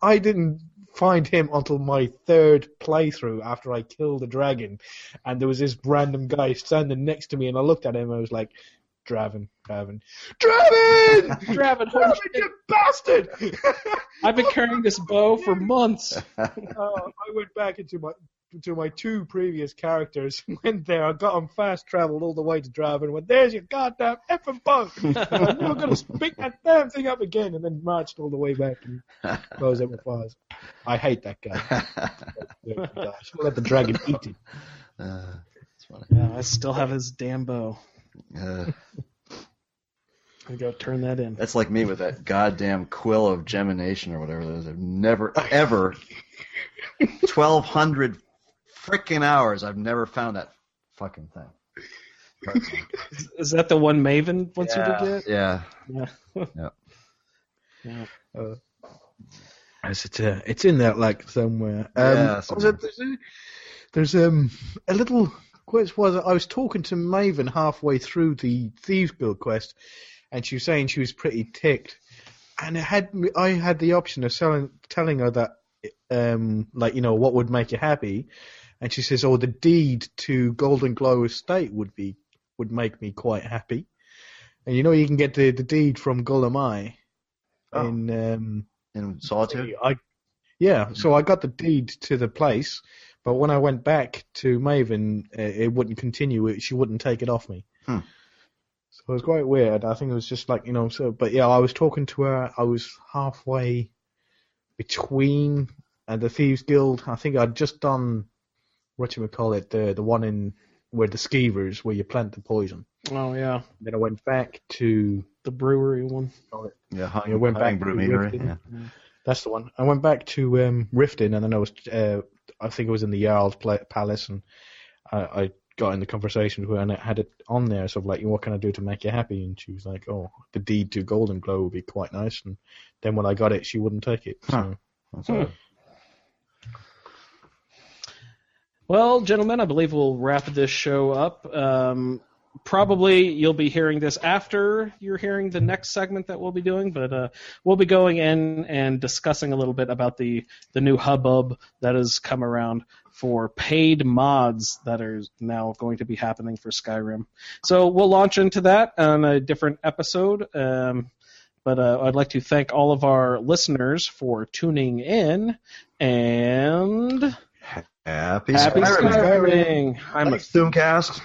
I didn't find him until my third playthrough after I killed the dragon, and there was this random guy standing next to me, and I looked at him, and I was like, "Draven, Draven, Draven, Draven, Draven, you bastard!" I've been carrying this bow for months. Uh, I went back into my to my two previous characters, went there, I got them fast travelled all the way to Draven, went, there's your goddamn effing boat! I'm not going to pick that damn thing up again, and then marched all the way back and closed up my fires. I hate that guy. I should let the dragon eat him. Uh, it's funny. Yeah, I still have his damn bow. Uh, I go turn that in. that's like me with that goddamn quill of gemination or whatever it is. I've never, ever, 1,200 freaking hours, I've never found that fucking thing. Is that the one Maven wants you to get? Yeah. Yeah. Yep. yeah. It's, it's, uh, it's in there like somewhere. Um, Yeah, somewhere. there's, a, there's um a little quest was I was talking to Maven halfway through the Thieves Guild quest, and she was saying she was pretty ticked, and it had I had the option of selling, telling her that um like you know what would make you happy, and she says oh the deed to Golden Glow Estate would be would make me quite happy. And you know, you can get the, the deed from Gulamai Oh. in um, In Solitude? I yeah, so I got the deed to the place, but when I went back to Maven, uh, it wouldn't continue. It, she wouldn't take it off me. Hmm. So it was quite weird. I think it was just like you know. So, but yeah, I was talking to her. I was halfway between uh, the Thieves Guild. I think I'd just done what you would call it, the the one in where the skeevers, where you plant the poison. Oh yeah, Then I went back to the brewery one. Yeah, hung, Yeah, went back Brew to Meadery, Riften. Yeah. That's the one. I went back to um, Riften, and then I was, uh, I think it was in the Jarl's Palace, and I, I got in the conversation with her, and it had it on there. So I'm like, what can I do to make you happy? And she was like, oh, the deed to Golden Glow would be quite nice. And then when I got it, she wouldn't take it. So. Huh. That's all right. Well, gentlemen, I believe we'll wrap this show up. Um, probably you'll be hearing this after you're hearing the next segment that we'll be doing, but uh, we'll be going in and discussing a little bit about the the new hubbub that has come around for paid mods that are now going to be happening for Skyrim. So we'll launch into that on a different episode. Um, but uh, I'd like to thank all of our listeners for tuning in and Happy, happy Skyrim. Skyrim. I'm a Thanks, Thuumcast.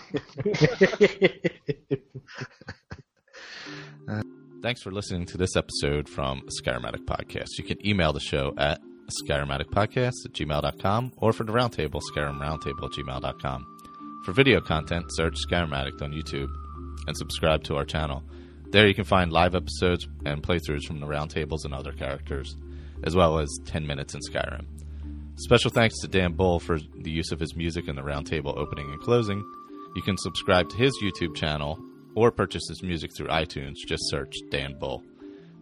Thanks for listening to this episode from Skyrim Addict Podcast. You can email the show at askyrimaddictpodcast at gmail.com or for the roundtable, skyrimroundtable at gmail.com. For video content, search Skyrim Addict on YouTube and subscribe to our channel. There you can find live episodes and playthroughs from the roundtables and other characters, as well as 10 minutes in Skyrim. Special thanks to Dan Bull for the use of his music in the roundtable opening and closing. You can subscribe to his YouTube channel or purchase his music through iTunes. Just search Dan Bull.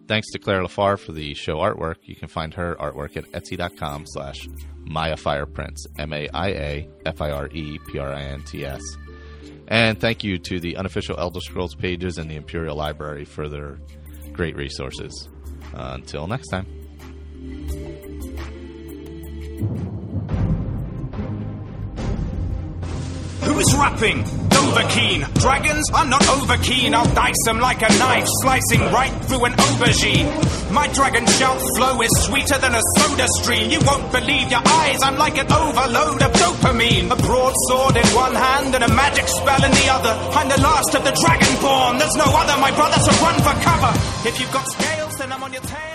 Thanks to Claire LaFar for the show artwork. You can find her artwork at etsy.com slash MaiafirePrints, M-A-I-A-F-I-R-E-P-R-I-N-T-S. And thank you to the unofficial Elder Scrolls pages and the Imperial Library for their great resources. Uh, until next time. Who's rapping? Dovahkiin. Dragons? I'm not over keen. I'll dice them like a knife, slicing right through an aubergine. My dragon shout flow is sweeter than a soda stream. You won't believe your eyes. I'm like an overload of dopamine. A broadsword in one hand and a magic spell in the other. I'm the last of the dragonborn. There's no other, my brother, so run for cover. If you've got scales, then I'm on your tail,